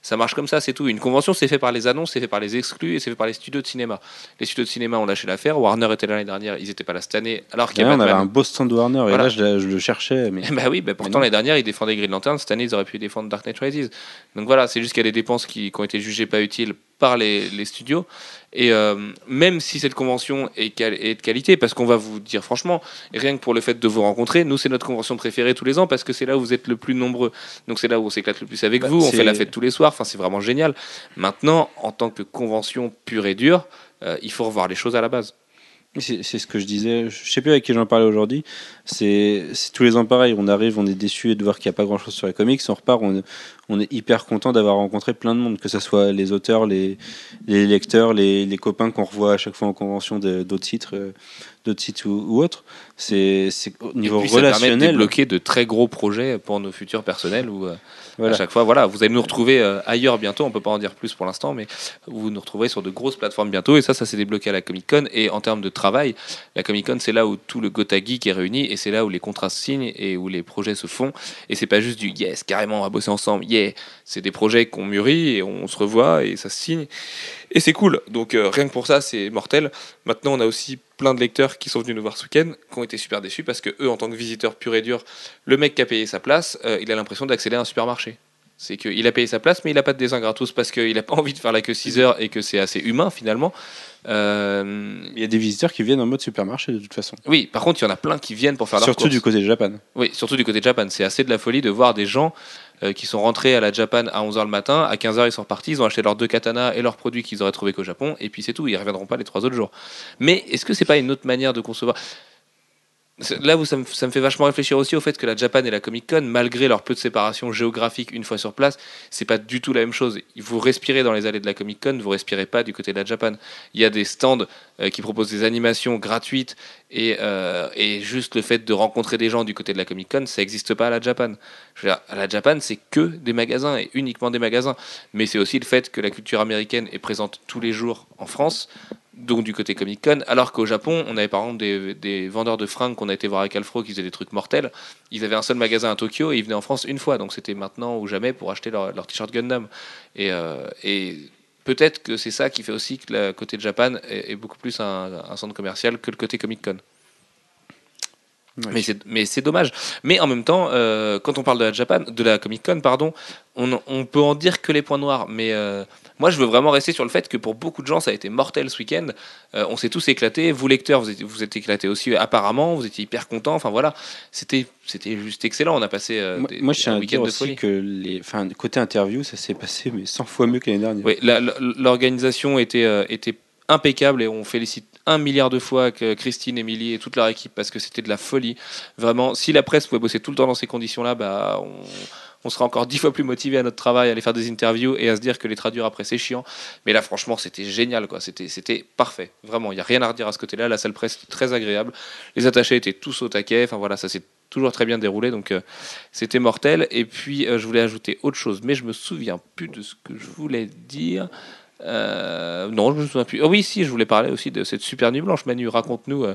ça marche comme ça, c'est tout. Une convention, c'est fait par les annonces, c'est fait par les exclus et c'est fait par les studios de cinéma. Les studios de cinéma ont lâché l'affaire. Warner était là l'année dernière, ils étaient pas là cette année. Alors qu'il y a D'ailleurs, on avait un beau stand Warner et là, je, le cherchais. Mais... bah oui, bah pourtant l'année dernière ils défendaient Green Lantern, cette année ils auraient pu défendre Dark Knight Rises. Donc voilà, c'est juste qu'il y a des dépenses qui, qui ont été jugées pas utiles par les, les studios. Et euh, même si cette convention est, est de qualité, parce qu'on va vous dire franchement, rien que pour le fait de vous rencontrer, nous c'est notre convention préférée tous les ans parce que c'est là où vous êtes le plus nombreux. Donc c'est là où on s'éclate le plus avec Bah, vous, on fait la fête tous les soirs, enfin c'est vraiment génial. Maintenant, en tant que convention pure et dure, euh, il faut revoir les choses à la base. C'est ce que je disais. Je sais plus avec qui j'en parlais aujourd'hui. C'est tous les ans pareil. On arrive, on est déçu de voir qu'il n'y a pas grand chose sur les comics. On repart, on, on est hyper content d'avoir rencontré plein de monde, que ce soit les auteurs, les, les lecteurs, les, les copains qu'on revoit à chaque fois en convention d'autres titres, euh, d'autres sites ou, ou autres. C'est au niveau et puis, ça permet de relationnel. débloquer de très gros projets pour nos futurs personnels où euh, À chaque fois, voilà, vous allez nous retrouver euh, ailleurs bientôt. On peut pas en dire plus pour l'instant, mais vous nous retrouverez sur de grosses plateformes bientôt. Et ça, ça s'est débloqué à la Comic Con. Et en termes de travail, la Comic Con, c'est là où tout le Gotha Geek est réuni et c'est là où les contrats se signent et où les projets se font. Et c'est pas juste du yes, carrément, on va bosser ensemble, yeah. C'est des projets qu'on mûrit et on se revoit et ça se signe. Et c'est cool. Donc euh, rien que pour ça, c'est mortel. Maintenant, on a aussi plein de lecteurs qui sont venus nous voir ce week-end, qui ont été super déçus parce que eux, en tant que visiteurs purs et durs, le mec qui a payé sa place, euh, il a l'impression d'accéder à un supermarché. C'est qu'il a payé sa place, mais il n'a pas de dessin gratos parce qu'il n'a pas envie de faire la queue 6 heures et que c'est assez humain finalement. Euh, Il y a des visiteurs qui viennent en mode supermarché de toute façon. oui, par contre, il y en a plein qui viennent pour faire leur Surtout du côté de Japan. Oui, surtout du côté de Japan. C'est assez de la folie de voir des gens euh, qui sont rentrés à la Japan à 11h le matin, à 15h ils sont repartis, ils ont acheté leurs deux katanas et leurs produits qu'ils auraient trouvés qu'au Japon, et puis c'est tout, ils reviendront pas les trois autres jours. Mais est-ce que c'est pas une autre manière de concevoir? Là où ça me, fait vachement réfléchir aussi au fait que la Japan et la Comic Con, malgré leur peu de séparation géographique une fois sur place, c'est pas du tout la même chose. Vous respirez dans les allées de la Comic Con, vous respirez pas du côté de la Japan. Il y a des stands euh, qui proposent des animations gratuites et, euh, et juste le fait de rencontrer des gens du côté de la Comic Con, ça n'existe pas à la Japan. Je veux dire, à la Japan, c'est que des magasins et uniquement des magasins. Mais c'est aussi le fait que la culture américaine est présente tous les jours en France, donc du côté Comic Con, alors qu'au Japon, on avait par exemple des, vendeurs de fringues qu'on a été voir avec Alfro qui faisaient des trucs mortels. Ils avaient un seul magasin à Tokyo et ils venaient en France une fois, donc c'était maintenant ou jamais pour acheter leur, t-shirt Gundam. Et, euh, et peut-être que c'est ça qui fait aussi que le côté de Japan est, est beaucoup plus un, un centre commercial que le côté Comic Con. Ouais. Mais c'est dommage. Mais en même temps, euh, quand on parle de la Japan, de la Comic Con, pardon, on, on peut en dire que les points noirs. Mais euh, moi, je veux vraiment rester sur le fait que pour beaucoup de gens, ça a été mortel ce week-end. Euh, on s'est tous éclatés. Vous lecteurs, vous êtes, vous êtes éclatés aussi apparemment. Vous étiez hyper contents. Enfin voilà, c'était c'était juste excellent. On a passé Moi, des- moi, je un week-end de aussi folie. que les, enfin, côté interview, ça s'est passé mais 100 fois mieux que l'année dernière. Oui, l'organisation était, était impeccable et on félicite un milliard de fois Christine, Émilie et toute leur équipe parce que c'était de la folie. Vraiment, si la presse pouvait bosser tout le temps dans ces conditions-là, bah, on, on sera encore dix fois plus motivé à notre travail, à aller faire des interviews et à se dire que les traduire après c'est chiant. Mais là, franchement, c'était génial, quoi. C'était, c'était parfait. Vraiment, il n'y a rien à redire à ce côté-là. La salle presse très agréable. Les attachés étaient tous au taquet. Enfin voilà, ça s'est toujours très bien déroulé, donc euh, c'était mortel. Et puis, euh, je voulais ajouter autre chose, mais je me souviens plus de ce que je voulais dire. Euh, non, je me souviens plus. Ah oui, si, je voulais parler aussi de cette super nuit blanche. Manu, raconte-nous euh,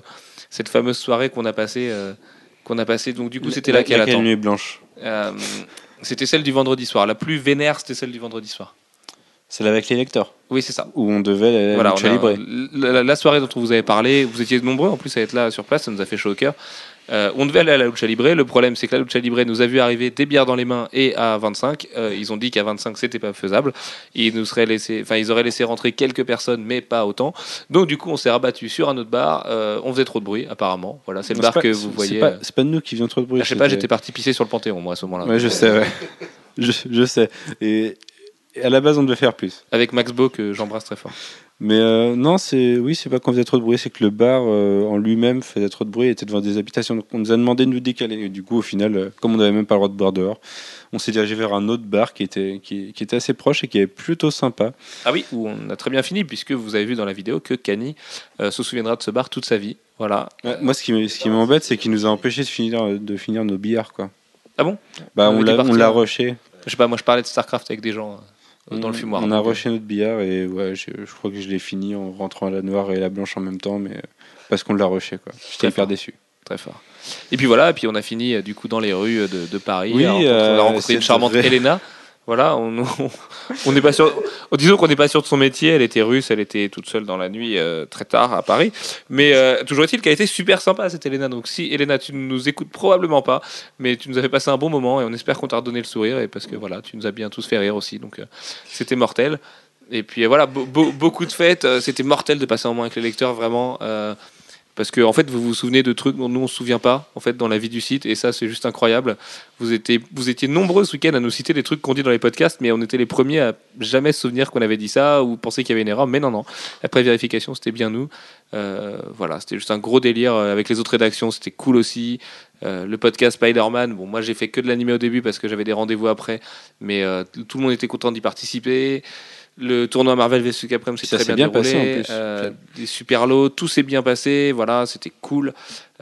cette fameuse soirée qu'on a passée. euh, qu'on a passée. Donc du coup, c'était La- laquelle laquelle nuit blanche? C'était celle du vendredi soir. La plus vénère, c'était celle du vendredi soir. Celle avec les lecteurs, Oui, c'est ça. où on devait la, Voilà, on a- la, la- la soirée dont on vous avait parlé, vous étiez nombreux en plus à être là sur place, ça nous a fait chaud au cœur. Euh, on devait aller à la Lucha Libre. Le problème, c'est que la Lucha Libre nous a vu arriver des bières dans les mains et à 25. Euh, ils ont dit qu'à 25, c'était pas faisable. Ils nous seraient laissé, enfin, ils auraient laissé rentrer quelques personnes, mais pas autant. Donc, du coup, on s'est rabattu sur un autre bar. Euh, on faisait trop de bruit, apparemment. Voilà, c'est le bar pas- que c'est- vous c'est voyez. pas- C'est pas, nous qui faisons trop de bruit. Ah, je sais pas, j'étais parti pisser sur le Panthéon, moi, à ce moment-là. Ouais, je sais, ouais. je, je sais. Et à la base, on devait faire plus. Avec Max Beau, que j'embrasse très fort. Mais euh, non, c'est oui, c'est pas qu'on faisait trop de bruit, c'est que le bar euh, en lui-même faisait trop de bruit et était devant des habitations. Donc on nous a demandé de nous décaler. Et du coup, au final, euh, comme on n'avait même pas le droit de boire dehors, on s'est dirigé vers un autre bar qui était, qui, qui était assez proche et qui est plutôt sympa. Ah oui, où on a très bien fini, puisque vous avez vu dans la vidéo que euh, se souviendra de ce bar toute sa vie. Voilà. Ouais, moi, ce qui ce qui m'embête, c'est qu'il nous a empêché de finir, de finir nos billards. Quoi. Ah bon? Bah, On on l'a hein. rushé. Je sais pas, moi je parlais de StarCraft avec des gens. Dans le fumoir. On a rushé notre billard et ouais, je, je crois que je l'ai fini en rentrant à la noire et la blanche en même temps, mais euh, parce qu'on l'a rushé quoi. J'étais hyper fort. déçu. Très fort. Et puis voilà, et puis on a fini euh, du coup dans les rues de, de Paris. Oui, on a rencontré- on euh, une charmante vrai. Elena. Voilà, on on- n'est pas sûr. Disons qu'on n'est pas sûr de son métier. Elle était russe, elle était toute seule dans la nuit euh, très tard à Paris. Mais euh, toujours est-il qu'elle était super sympa cette Elena. Donc si Elena, tu ne nous écoutes probablement pas, mais tu nous avais passé un bon moment et on espère qu'on t'a redonné le sourire et parce que voilà, tu nous as bien tous fait rire aussi. Donc euh, c'était mortel. Et puis voilà, beau- beau- beaucoup de fêtes. C'était mortel de passer un moment avec les lecteurs, vraiment. Parce que en fait, vous vous souvenez de trucs dont nous on se souvient pas en fait dans la vie du site, et ça c'est juste incroyable. Vous étiez, nombreux ce week-end à nous citer des trucs qu'on dit dans les podcasts, mais on était les premiers à jamais se souvenir qu'on avait dit ça ou penser qu'il y avait une erreur. Mais non, non. Après vérification, c'était bien nous. Euh, voilà, c'était juste un gros délire euh, avec les autres rédactions. C'était cool aussi. Euh, le podcast Spider-Man, bon, moi j'ai fait que de l'animé au début parce que j'avais des rendez-vous après, mais tout le monde était content d'y participer. Le tournoi Marvel vs Capcom s'est très s'est bien, bien déroulé. passé, en plus. Euh, des super lots, tout s'est bien passé. Voilà, c'était cool.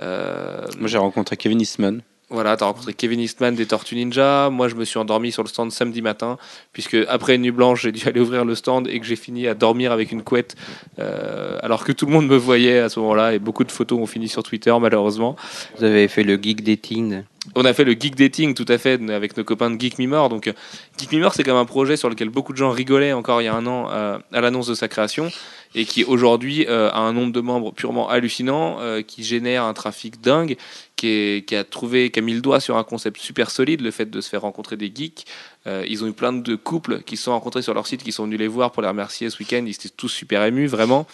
Euh, Moi j'ai rencontré Kevin Eastman. Voilà, t'as rencontré Kevin Eastman des Tortues Ninja. Moi, je me suis endormi sur le stand samedi matin, puisque après une nuit blanche, j'ai dû aller ouvrir le stand et que j'ai fini à dormir avec une couette, euh, alors que tout le monde me voyait à ce moment-là. Et beaucoup de photos ont fini sur Twitter, malheureusement. Vous avez fait le geek dating. On a fait le Geek Dating, tout à fait, avec nos copains de Geek Mimor. Donc, euh, Geek Mimor, c'est quand même un projet sur lequel beaucoup de gens rigolaient encore il y a un an euh, à l'annonce de sa création et qui aujourd'hui euh, a un nombre de membres purement hallucinant, euh, qui génère un trafic dingue, qui, a trouvé, qui a mis le doigt sur un concept super solide, le fait de se faire rencontrer des geeks. Euh, ils ont eu plein de couples qui se sont rencontrés sur leur site, qui sont venus les voir pour les remercier ce week-end. Ils étaient tous super émus, vraiment.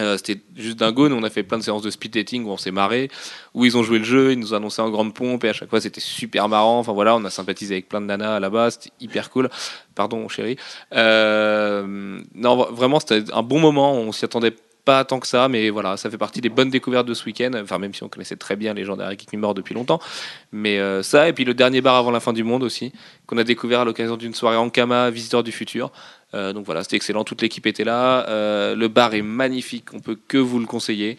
Euh, C'était juste dingo. Nous, on a fait plein de séances de speed dating où on s'est marré, où ils ont joué le jeu, ils nous annoncé en grande pompe et à chaque fois c'était super marrant. Enfin voilà, on a sympathisé avec plein de nanas là-bas, c'était hyper cool. Pardon, chérie. Euh, non, vraiment, c'était un bon moment. On s'y attendait pas tant que ça, mais voilà, ça fait partie des bonnes découvertes de ce week-end. Enfin, même si on connaissait très bien les gens derrière Geek Me depuis longtemps. Mais euh, ça, et puis le dernier bar avant la fin du monde aussi, qu'on a découvert à l'occasion d'une soirée en Kama, Visiteur du futur. Euh, donc voilà, c'était excellent, toute l'équipe était là. Euh, le bar est magnifique, on peut que vous le conseiller.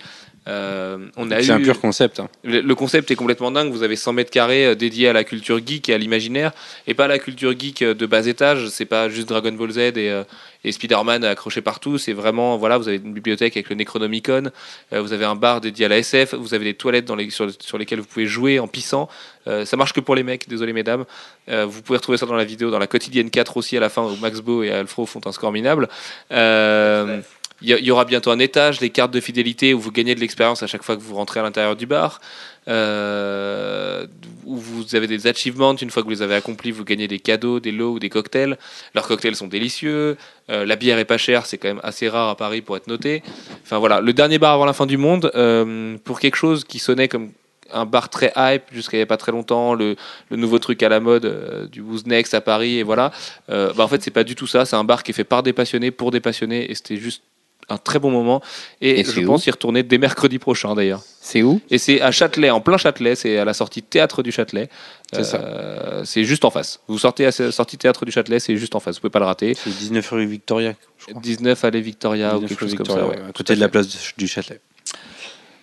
Euh, on a C'est eu un pur concept. hein. le, le concept est complètement dingue. Vous avez 100 mètres carrés euh, dédiés à la culture geek et à l'imaginaire, et pas à la culture geek euh, de bas étage. C'est pas juste Dragon Ball Z et, euh, et Spider-Man accrochés partout. C'est vraiment, voilà, vous avez une bibliothèque avec le Necronomicon, euh, vous avez un bar dédié à la SF, vous avez des toilettes dans les, sur, sur lesquelles vous pouvez jouer en pissant. Euh, ça marche que pour les mecs, désolé mesdames. Euh, vous pouvez retrouver ça dans la vidéo, dans la quotidienne 4 aussi à la fin, où Max Beau et Alfro font un score minable. Euh, il y, aura bientôt un étage, des cartes de fidélité où vous gagnez de l'expérience à chaque fois que vous rentrez à l'intérieur du bar. Euh, où vous avez des achievements, une fois que vous les avez accomplis, vous gagnez des cadeaux, des lots ou des cocktails. Leurs cocktails sont délicieux. Euh, la bière est pas chère, c'est quand même assez rare à Paris pour être noté. Enfin voilà, le dernier bar avant la fin du monde, euh, pour quelque chose qui sonnait comme un bar très hype jusqu'à il y a pas très longtemps, le, nouveau truc à la mode du Who's Next à Paris, et voilà. Bah en fait, c'est pas du tout ça. C'est un bar qui est fait par des passionnés, pour des passionnés, et c'était juste un très bon moment. Et, Et je pense y retourner dès mercredi prochain d'ailleurs. C'est où? Et c'est à Châtelet, en plein Châtelet, c'est à la sortie théâtre du Châtelet. C'est ça. Euh, C'est juste en face. Vous sortez à la sortie théâtre du Châtelet, c'est juste en face. Vous pouvez pas le rater. C'est 19 rue Victoria, je crois. 19 allée Victoria ou 19 quelque chose comme ça. ouais, ouais. à côté de la place du Châtelet.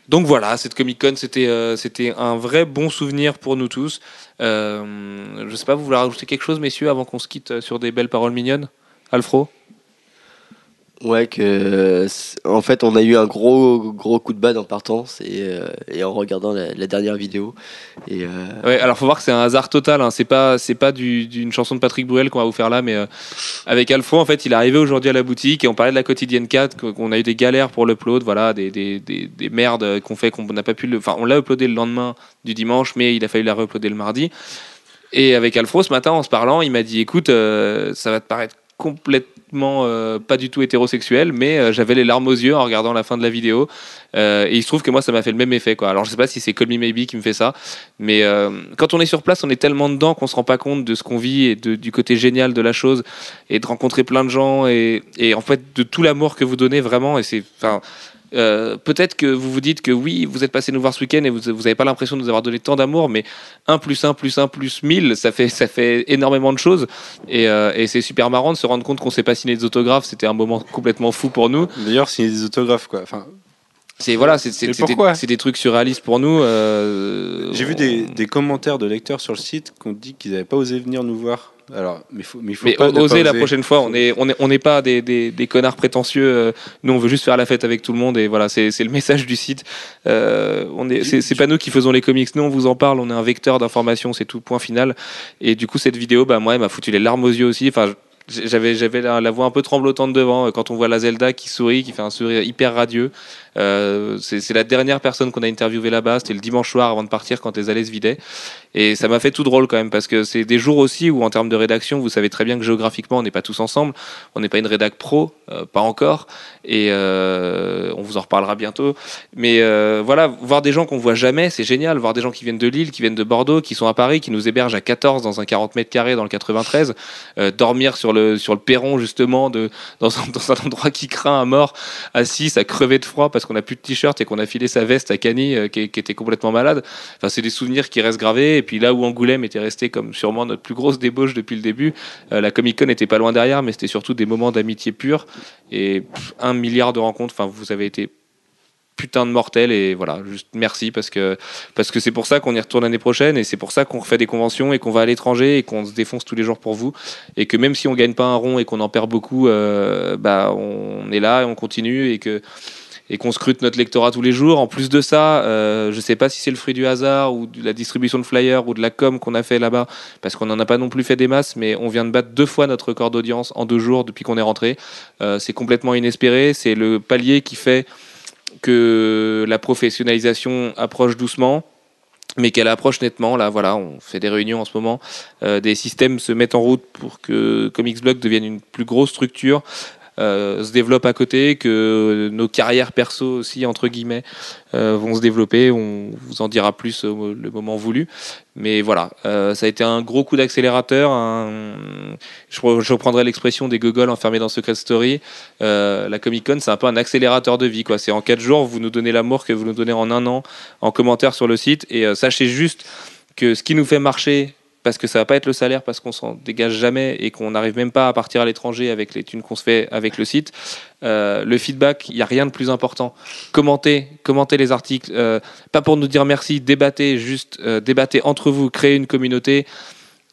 Donc voilà, cette Comic Con, c'était euh, c'était un vrai bon souvenir pour nous tous. Euh, je sais pas, vous voulez rajouter quelque chose, messieurs, avant qu'on se quitte sur des belles paroles mignonnes? Alfro? Ouais, que euh, en fait, on a eu un gros gros coup de bad en partant et, euh, et en regardant la, dernière vidéo. Et euh, Ouais, alors faut voir que c'est un hasard total. Hein. C'est pas, c'est pas du- d'une chanson de Patrick Bruel qu'on va vous faire là, mais euh, avec Alfro, en fait, il est arrivé aujourd'hui à la boutique et on parlait de la quotidienne 4, qu'on- a eu des galères pour l'upload, voilà, des, des, des, des merdes qu'on fait qu'on n'a pas pu le. Enfin, on l'a uploadé le lendemain du dimanche, mais il a fallu la re-uploader le mardi. Et avec Alfro, ce matin, en se parlant, il m'a dit écoute, ça va te paraître complètement euh, pas du tout hétérosexuel, mais euh, j'avais les larmes aux yeux en regardant la fin de la vidéo. Euh, et il se trouve que moi, ça m'a fait le même effet. Quoi. Alors, je sais pas si c'est Call Me Maybe qui me fait ça, mais euh, quand on est sur place, on est tellement dedans qu'on se rend pas compte de ce qu'on vit et de- du côté génial de la chose et de rencontrer plein de gens et, et en fait de tout l'amour que vous donnez vraiment. Et c'est, euh, peut-être que vous vous dites que oui, vous êtes passé nous voir ce week-end et vous vous avez pas l'impression de nous avoir donné tant d'amour, mais 1 plus 1 plus 1 plus 1000, ça fait, ça fait énormément de choses. Et, euh, et c'est super marrant de se rendre compte qu'on s'est pas signé des autographes. C'était un moment complètement fou pour nous. D'ailleurs, signer des autographes, quoi. Enfin, C'est voilà, c'est des, des trucs surréalistes pour nous. euh, J'ai vu des commentaires de lecteurs sur le site qui ont dit qu'ils n'avaient pas osé venir nous voir Alors, mais faut, mais faut Mais pas osez la oser. prochaine fois, on est on est on n'est pas des, des, des connards prétentieux. euh, Nous, on veut juste faire la fête avec tout le monde et voilà, c'est c'est le message du site. Euh, on est c'est pas nous qui faisons les comics, nous on vous en parle, on est un vecteur d'information, c'est tout point final. Et du coup, cette vidéo, bah moi, elle m'a foutu les larmes aux yeux aussi. Enfin, j'avais j'avais la, la voix un peu tremblotante devant euh, quand on voit la Zelda qui sourit, qui fait un sourire hyper radieux. Euh, c'est la dernière personne qu'on a interviewé là-bas. C'était le dimanche soir avant de partir quand les allées se vidaient. Et ça m'a fait tout drôle quand même parce que c'est des jours aussi où en termes de rédaction, vous savez très bien que géographiquement on n'est pas tous ensemble. On n'est pas une rédac pro, euh, pas encore. Et euh, on vous en reparlera bientôt. Mais voilà, voir des gens qu'on voit jamais, c'est génial. Voir des gens qui viennent de Lille, qui viennent de Bordeaux, qui sont à Paris, qui nous hébergent à 14 dans un 40 mètres carrés dans le 93, euh, dormir sur le sur le perron justement de dans un, dans un endroit qui craint à mort, assis, à crever de froid parce qu'on a plus de t-shirt et qu'on a filé sa veste à Cani euh, qui, était complètement malade. Enfin, c'est des souvenirs qui restent gravés. Et puis là où Angoulême était resté comme sûrement notre plus grosse débauche depuis le début, euh, la Comic Con était pas loin derrière, mais c'était surtout des moments d'amitié pure et un milliard de rencontres. Enfin, vous avez été putain de mortel et voilà juste merci parce que parce que c'est pour ça qu'on y retourne l'année prochaine et c'est pour ça qu'on refait des conventions et qu'on va à l'étranger et qu'on se défonce tous les jours pour vous et que même si on gagne pas un rond et qu'on en perd beaucoup euh, bah on est là et on continue et que et qu'on scrute notre lectorat tous les jours. En plus de ça, euh, je sais pas si c'est le fruit du hasard ou de la distribution de flyers ou de la com qu'on a fait là-bas, parce qu'on n'en a pas non plus fait des masses, mais on vient de battre deux fois notre record d'audience en deux jours depuis qu'on est rentré. Euh, c'est complètement inespéré. C'est le palier qui fait que la professionnalisation approche doucement mais qu'elle approche nettement. Là, voilà, on fait des réunions en ce moment. Euh, des systèmes se mettent en route pour que Comics Blog devienne une plus grosse structure, euh, se développe à côté, que nos carrières perso aussi, entre guillemets, euh, vont se développer. On vous en dira plus au le moment voulu. Mais voilà, euh, ça a été un gros coup d'accélérateur. Je, re- je reprendrai l'expression des gogoles enfermés dans Secret Story. La Comic Con, c'est un peu un accélérateur de vie. quoi. C'est en quatre jours, vous nous donnez l'amour que vous nous donnez en un an en commentaire sur le site. Et sachez juste que ce qui nous fait marcher, parce que ça va pas être le salaire, parce qu'on s'en dégage jamais et qu'on n'arrive même pas à partir à l'étranger avec les thunes qu'on se fait avec le site, euh, le feedback, il n'y a rien de plus important. Commentez, commentez les articles, euh, pas pour nous dire merci, débattez, juste euh, débattez entre vous, créez une communauté.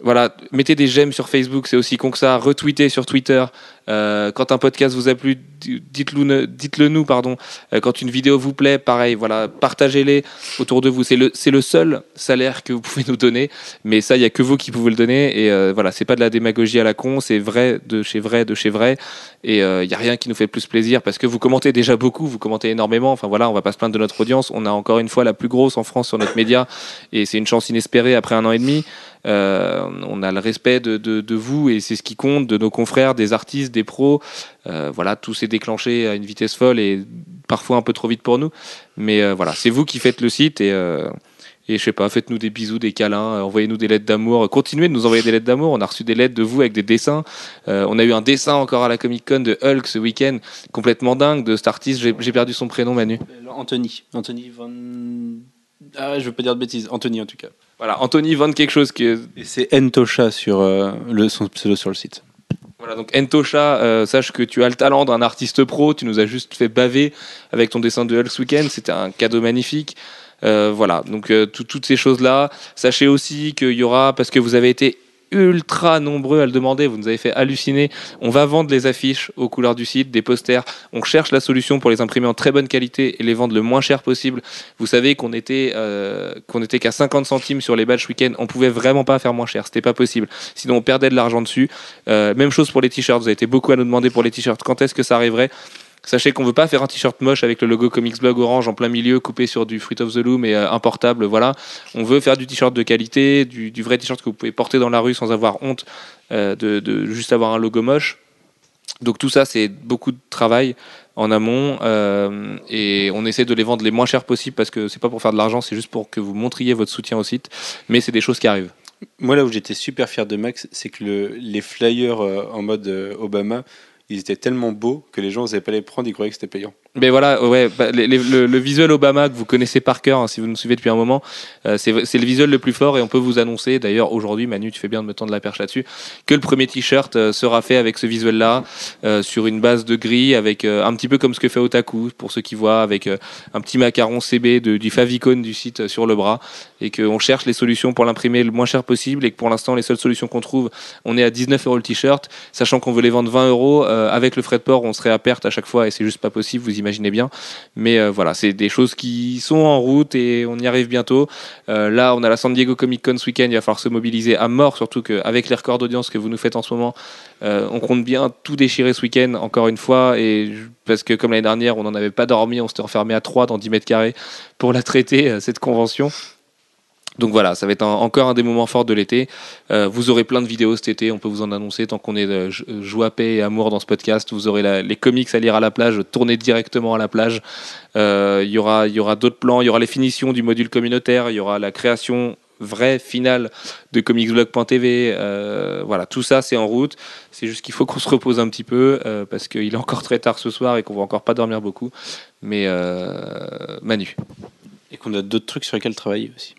Voilà, mettez des j'aime sur Facebook, c'est aussi con que ça. Retweetez sur Twitter. Euh, quand un podcast vous a plu, di- dites-le dites-le nous, pardon. Euh, quand une vidéo vous plaît, pareil, voilà, partagez-les autour de vous. C'est le, le seul salaire que vous pouvez nous donner, mais ça, il y a que vous qui pouvez le donner. Et euh, voilà, c'est pas de la démagogie à la con, c'est vrai de chez vrai, de chez vrai. Et il y a rien qui nous fait plus plaisir parce que vous commentez déjà beaucoup, vous commentez énormément. Enfin voilà, on va pas se plaindre de notre audience. On a encore une fois la plus grosse en France sur notre média, et c'est une chance inespérée après un an et demi. Euh, on a le respect de, vous et c'est ce qui compte, de nos confrères, des artistes, des pros. Euh, voilà, tout s'est déclenché à une vitesse folle et parfois un peu trop vite pour nous. Mais euh, voilà, c'est vous qui faites le site et, et je sais pas, faites-nous des bisous, des câlins, envoyez-nous des lettres d'amour. Continuez de nous envoyer des lettres d'amour. On a reçu des lettres de vous avec des dessins. On a eu un dessin encore à la Comic Con de Hulk ce week-end, complètement dingue de cet artiste. J'ai perdu son prénom, Manu. Anthony. Anthony Van. Ah, je veux pas dire de bêtises. Anthony en tout cas. Voilà, Anthony Van quelque chose qui est Et c'est Ntosha sur euh, le, son pseudo sur le site. Voilà, donc Entosha, euh, sache que tu as le talent d'un artiste pro, tu nous as juste fait baver avec ton dessin de Hulk ce week-end, c'était un cadeau magnifique. Euh, voilà, donc tout- toutes ces choses-là. Sachez aussi qu'il y aura, parce que vous avez été ultra nombreux à le demander, vous nous avez fait halluciner, on va vendre les affiches aux couleurs du site, des posters, on cherche la solution pour les imprimer en très bonne qualité et les vendre le moins cher possible. Vous savez qu'on était, euh, qu'à 50 centimes sur les badges week-end, on pouvait vraiment pas faire moins cher, c'était pas possible. Sinon on perdait de l'argent dessus. Euh, même chose pour les t-shirts. Vous avez été beaucoup à nous demander pour les t-shirts. Quand est-ce que ça arriverait? Sachez qu'on veut pas faire un t-shirt moche avec le logo Comics Blog orange en plein milieu, coupé sur du Fruit of the Loom et euh, importable. Voilà. On veut faire du t-shirt de qualité, du, vrai t-shirt que vous pouvez porter dans la rue sans avoir honte euh, de, juste avoir un logo moche. Donc tout ça, c'est beaucoup de travail en amont euh, et on essaie de les vendre les moins chers possible parce que c'est pas pour faire de l'argent, c'est juste pour que vous montriez votre soutien au site. Mais c'est des choses qui arrivent. Moi, là où j'étais super fier de Max, c'est que le- les flyers en mode Obama, ils étaient tellement beaux que les gens n'osaient pas les prendre, ils croyaient que c'était payant. Mais voilà, ouais, bah, les- le, le visuel Obama que vous connaissez par cœur, hein, si vous nous suivez depuis un moment, euh, c'est le visuel le plus fort et on peut vous annoncer, d'ailleurs aujourd'hui, Manu, tu fais bien de me tendre la perche là-dessus, que le premier t-shirt euh, sera fait avec ce visuel-là, euh, sur une base de gris, avec euh, un petit peu comme ce que fait Otaku, pour ceux qui voient, avec euh, un petit macaron CB de- du favicon du site euh, sur le bras, et qu'on cherche les solutions pour l'imprimer le moins cher possible, et que pour l'instant, les seules solutions qu'on trouve, on est à 19 euros le t-shirt, sachant qu'on veut les vendre 20 euros, avec le frais de port, on serait à perte à chaque fois, et c'est juste pas possible, vous imaginez bien. Mais euh, voilà, c'est des choses qui sont en route et on y arrive bientôt. Euh, là, on a la San Diego Comic Con ce week-end, il va falloir se mobiliser à mort, surtout qu'avec les records d'audience que vous nous faites en ce moment, euh, on compte bien tout déchirer ce week-end, encore une fois, et parce que comme l'année dernière, on n'en avait pas dormi, on s'était enfermé à 3 dans 10 mètres carrés pour la traiter, cette convention. Donc voilà, ça va être encore un des moments forts de l'été. Euh, vous aurez plein de vidéos cet été, on peut vous en annoncer tant qu'on est de jo- joie, paix et amour dans ce podcast. Vous aurez les comics à lire à la plage, tourner directement à la plage. Euh, Il y aura, y aura d'autres plans, il y aura les finitions du module communautaire, il y aura la création vraie finale de comicsblog.tv. Euh, voilà, tout ça c'est en route. C'est juste qu'il faut qu'on se repose un petit peu euh, parce qu'il est encore très tard ce soir et qu'on va encore pas dormir beaucoup. Mais euh, Manu. Et qu'on a d'autres trucs sur lesquels travailler aussi.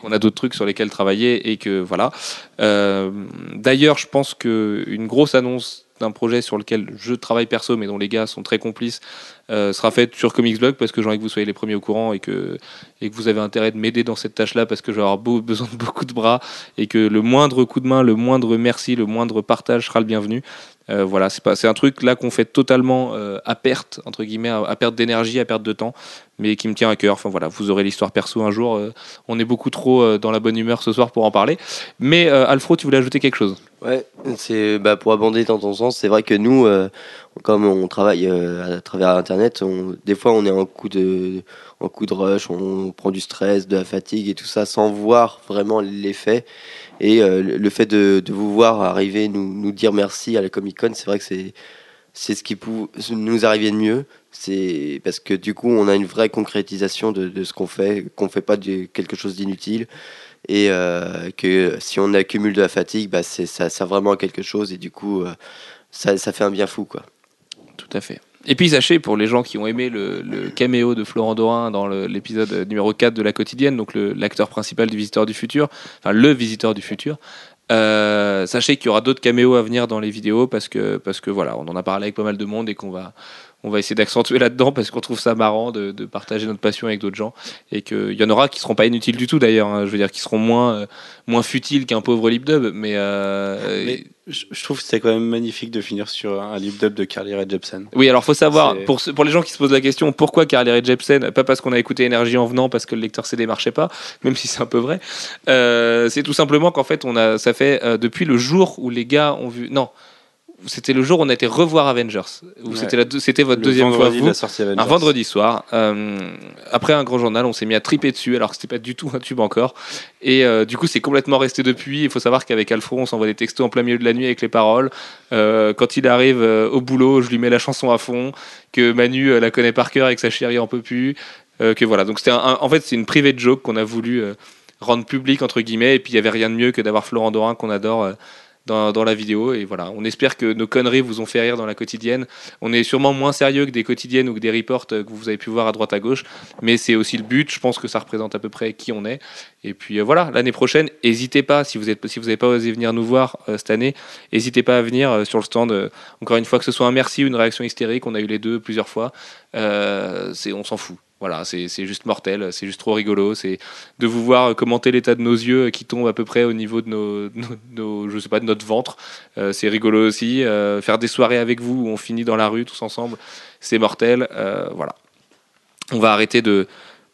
Qu'on a d'autres trucs sur lesquels travailler et que voilà. Euh, D'ailleurs, je pense que une grosse annonce d'un projet sur lequel je travaille perso, mais dont les gars sont très complices, euh, sera faite sur Comics Blog parce que j'ai envie que vous soyez les premiers au courant et que, et que vous avez intérêt de m'aider dans cette tâche-là parce que je vais avoir besoin de beaucoup de bras et que le moindre coup de main, le moindre merci, le moindre partage sera le bienvenu. Euh, voilà, c'est pas, c'est un truc là qu'on fait totalement euh, à perte entre guillemets, à, perte d'énergie, à perte de temps, mais qui me tient à cœur. Enfin voilà, vous aurez l'histoire perso un jour. on est beaucoup trop dans la bonne humeur ce soir pour en parler. Mais Alfro, tu voulais ajouter quelque chose? Ouais, c'est bah, pour abonder dans ton sens, c'est vrai que nous, comme on travaille euh, à travers Internet, des fois on est en coup de en coup de rush, on prend du stress, de la fatigue et tout ça sans voir vraiment l'effet. Et euh, le fait de, vous voir arriver, nous, dire merci à la Comic Con, c'est vrai que c'est c'est ce qui nous arrivait de mieux. C'est parce que du coup, on a une vraie concrétisation de, ce qu'on fait, qu'on fait pas quelque chose d'inutile et euh, que si on accumule de la fatigue, bah ça sert vraiment à quelque chose et du coup, ça, ça fait un bien fou quoi. Tout à fait. Et puis sachez, pour les gens qui ont aimé le, caméo de Florent Dorin dans l'épisode numéro 4 de La Quotidienne, donc l'acteur principal du Visiteur du Futur, enfin le Visiteur du Futur, euh, sachez qu'il y aura d'autres caméos à venir dans les vidéos parce que, parce que voilà, on en a parlé avec pas mal de monde et qu'on va, on va essayer d'accentuer là-dedans parce qu'on trouve ça marrant de, de partager notre passion avec d'autres gens et qu'il y en aura qui seront pas inutiles du tout d'ailleurs, hein. je veux dire qui seront moins, euh, moins futiles qu'un pauvre lip dub, mais, euh, Mais je, trouve que c'était quand même magnifique de finir sur un lip dub de Carly Rae Jepsen. Oui, alors faut savoir, pour, pour les gens qui se posent la question, pourquoi Carly Rae Jepsen Pas parce qu'on a écouté Énergie en venant, parce que le lecteur CD marchait pas, même si c'est un peu vrai. Euh, c'est tout simplement qu'en fait, on a, ça fait euh, depuis le jour où les gars ont vu. Non, c'était le jour où on a été revoir Avengers. Où Ouais. C'était la deux- c'était votre Le deuxième fois, vous. Un vendredi soir, euh, après un grand journal, on s'est mis à triper dessus, alors que c'était pas du tout un tube encore. Et euh, du coup, c'est complètement resté depuis. Il faut savoir qu'avec Alfro, on s'envoie des textos en plein milieu de la nuit avec les paroles. Euh, quand il arrive au boulot, je lui mets la chanson à fond. Que Manu la connaît par cœur et que sa chérie en peut plus. Que voilà. Donc c'était un- un- en fait c'est une private joke qu'on a voulu rendre public entre guillemets. Et puis il y avait rien de mieux que d'avoir Florent Dorin qu'on adore. Dans, la vidéo. Et voilà. On espère que nos conneries vous ont fait rire dans la quotidienne. On est sûrement moins sérieux que des quotidiennes ou que des reports euh, que vous avez pu voir à droite à gauche. Mais c'est aussi le but. Je pense que ça représente à peu près qui on est. Et puis euh, voilà. L'année prochaine n'hésitez pas si vous êtes si n'avez pas osé venir nous voir euh, cette année n'hésitez pas à venir sur le stand encore une fois que ce soit un merci ou une réaction hystérique. On a eu les deux plusieurs fois. On s'en fout voilà, c'est juste mortel, c'est juste trop rigolo. C'est de vous voir commenter l'état de nos yeux qui tombent à peu près au niveau de nos- je sais pas, de notre ventre. Euh, c'est rigolo aussi. Euh, faire des soirées avec vous où on finit dans la rue tous ensemble, c'est mortel. Euh, voilà. On va arrêter de.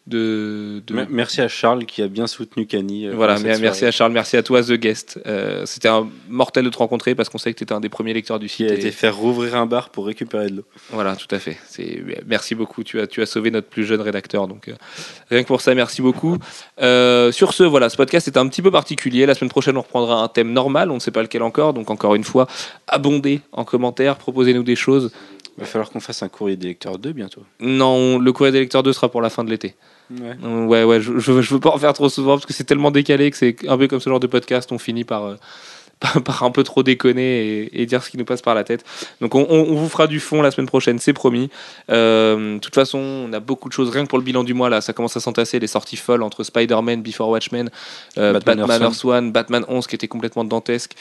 De, de- Me- Merci à Charles qui a bien soutenu Cani. euh, voilà, mais- merci à Charles, merci à toi, The Guest. Euh, C'était un mortel de te rencontrer parce qu'on sait que tu étais un des premiers lecteurs du Qui site. a et- été faire rouvrir un bar pour récupérer de l'eau. Voilà, tout à fait. C'est merci beaucoup. Tu as tu as sauvé notre plus jeune rédacteur, donc euh, rien que pour ça, merci beaucoup. Sur ce, voilà, ce podcast est un petit peu particulier. La semaine prochaine, on reprendra un thème normal. On ne sait pas lequel encore, donc encore une fois, abondez en commentaires, proposez-nous des choses. Il va falloir qu'on fasse un courrier des lecteurs 2 bientôt. Non, le courrier des lecteurs 2 sera pour la fin de l'été. Ouais. Euh, Ouais, ouais, je, je, veux- je veux pas en faire trop souvent parce que c'est tellement décalé que c'est un peu comme ce genre de podcast. On finit par euh, par un peu trop déconner et, et, dire ce qui nous passe par la tête. Donc on, on, vous fera du fond la semaine prochaine, c'est promis. Euh, de toute façon, on a beaucoup de choses, rien que pour le bilan du mois, là, ça commence à s'entasser, les sorties folles entre Spider-Man, Before Watchmen, euh, Batman, Batman Earth One, Batman 11 qui était complètement dantesque,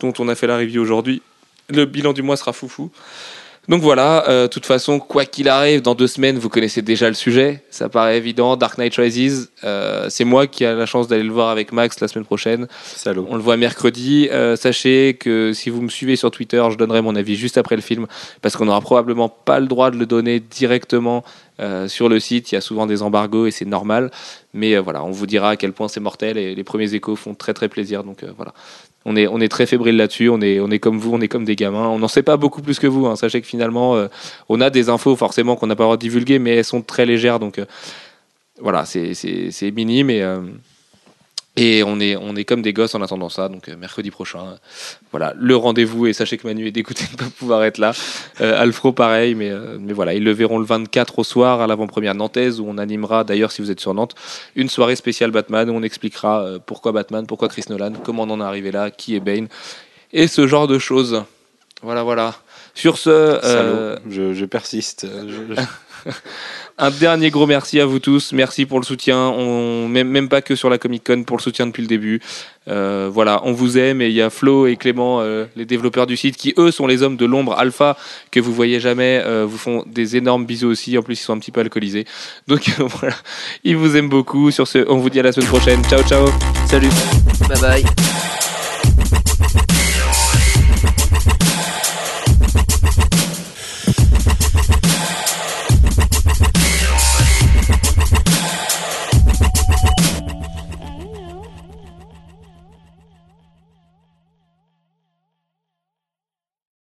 dont on a fait la review aujourd'hui. Le bilan du mois sera foufou. Donc voilà, de euh, toute façon, quoi qu'il arrive, dans deux semaines, vous connaissez déjà le sujet. Ça paraît évident. Dark Knight Rises, euh, c'est moi qui ai la chance d'aller le voir avec Max la semaine prochaine. Salaud. On le voit mercredi. Euh, sachez que si vous me suivez sur Twitter, je donnerai mon avis juste après le film, parce qu'on n'aura probablement pas le droit de le donner directement sur le site. Il y a souvent des embargos et c'est normal. Mais voilà, on vous dira à quel point c'est mortel et les premiers échos font très très plaisir. Donc voilà on est, on est très fébrile là-dessus, on est, on est comme vous, on est comme des gamins. On n'en sait pas beaucoup plus que vous. Hein. Sachez que finalement, euh, on a des infos forcément qu'on n'a pas le droit de divulguer, mais elles sont très légères. Donc euh, voilà, c'est minime euh, et on est, on est comme des gosses en attendant ça. Donc mercredi prochain, voilà, le rendez-vous. Et sachez que Manu est dégoûté de ne pas pouvoir être là. Alfro, pareil, mais, mais voilà, ils le verront le 24 au soir à l'avant-première nantaise où on animera, d'ailleurs, si vous êtes sur Nantes, une soirée spéciale Batman où on expliquera pourquoi Batman, pourquoi Chris Nolan, comment on en est arrivé là, qui est Bane et ce genre de choses. Voilà, voilà. Sur ce, euh, je, je, persiste. Je... un dernier gros merci à vous tous. Merci pour le soutien. Même pas que sur la Comic Con pour le soutien depuis le début. Euh, voilà, on vous aime et il y a Flo et Clément, euh, les développeurs du site, qui eux sont les hommes de l'ombre alpha que vous voyez jamais. Euh, vous font des énormes bisous aussi. En plus, ils sont un petit peu alcoolisés. Donc voilà, ils vous aiment beaucoup. Sur ce, on vous dit à la semaine prochaine. Ciao, ciao. Salut. Bye bye.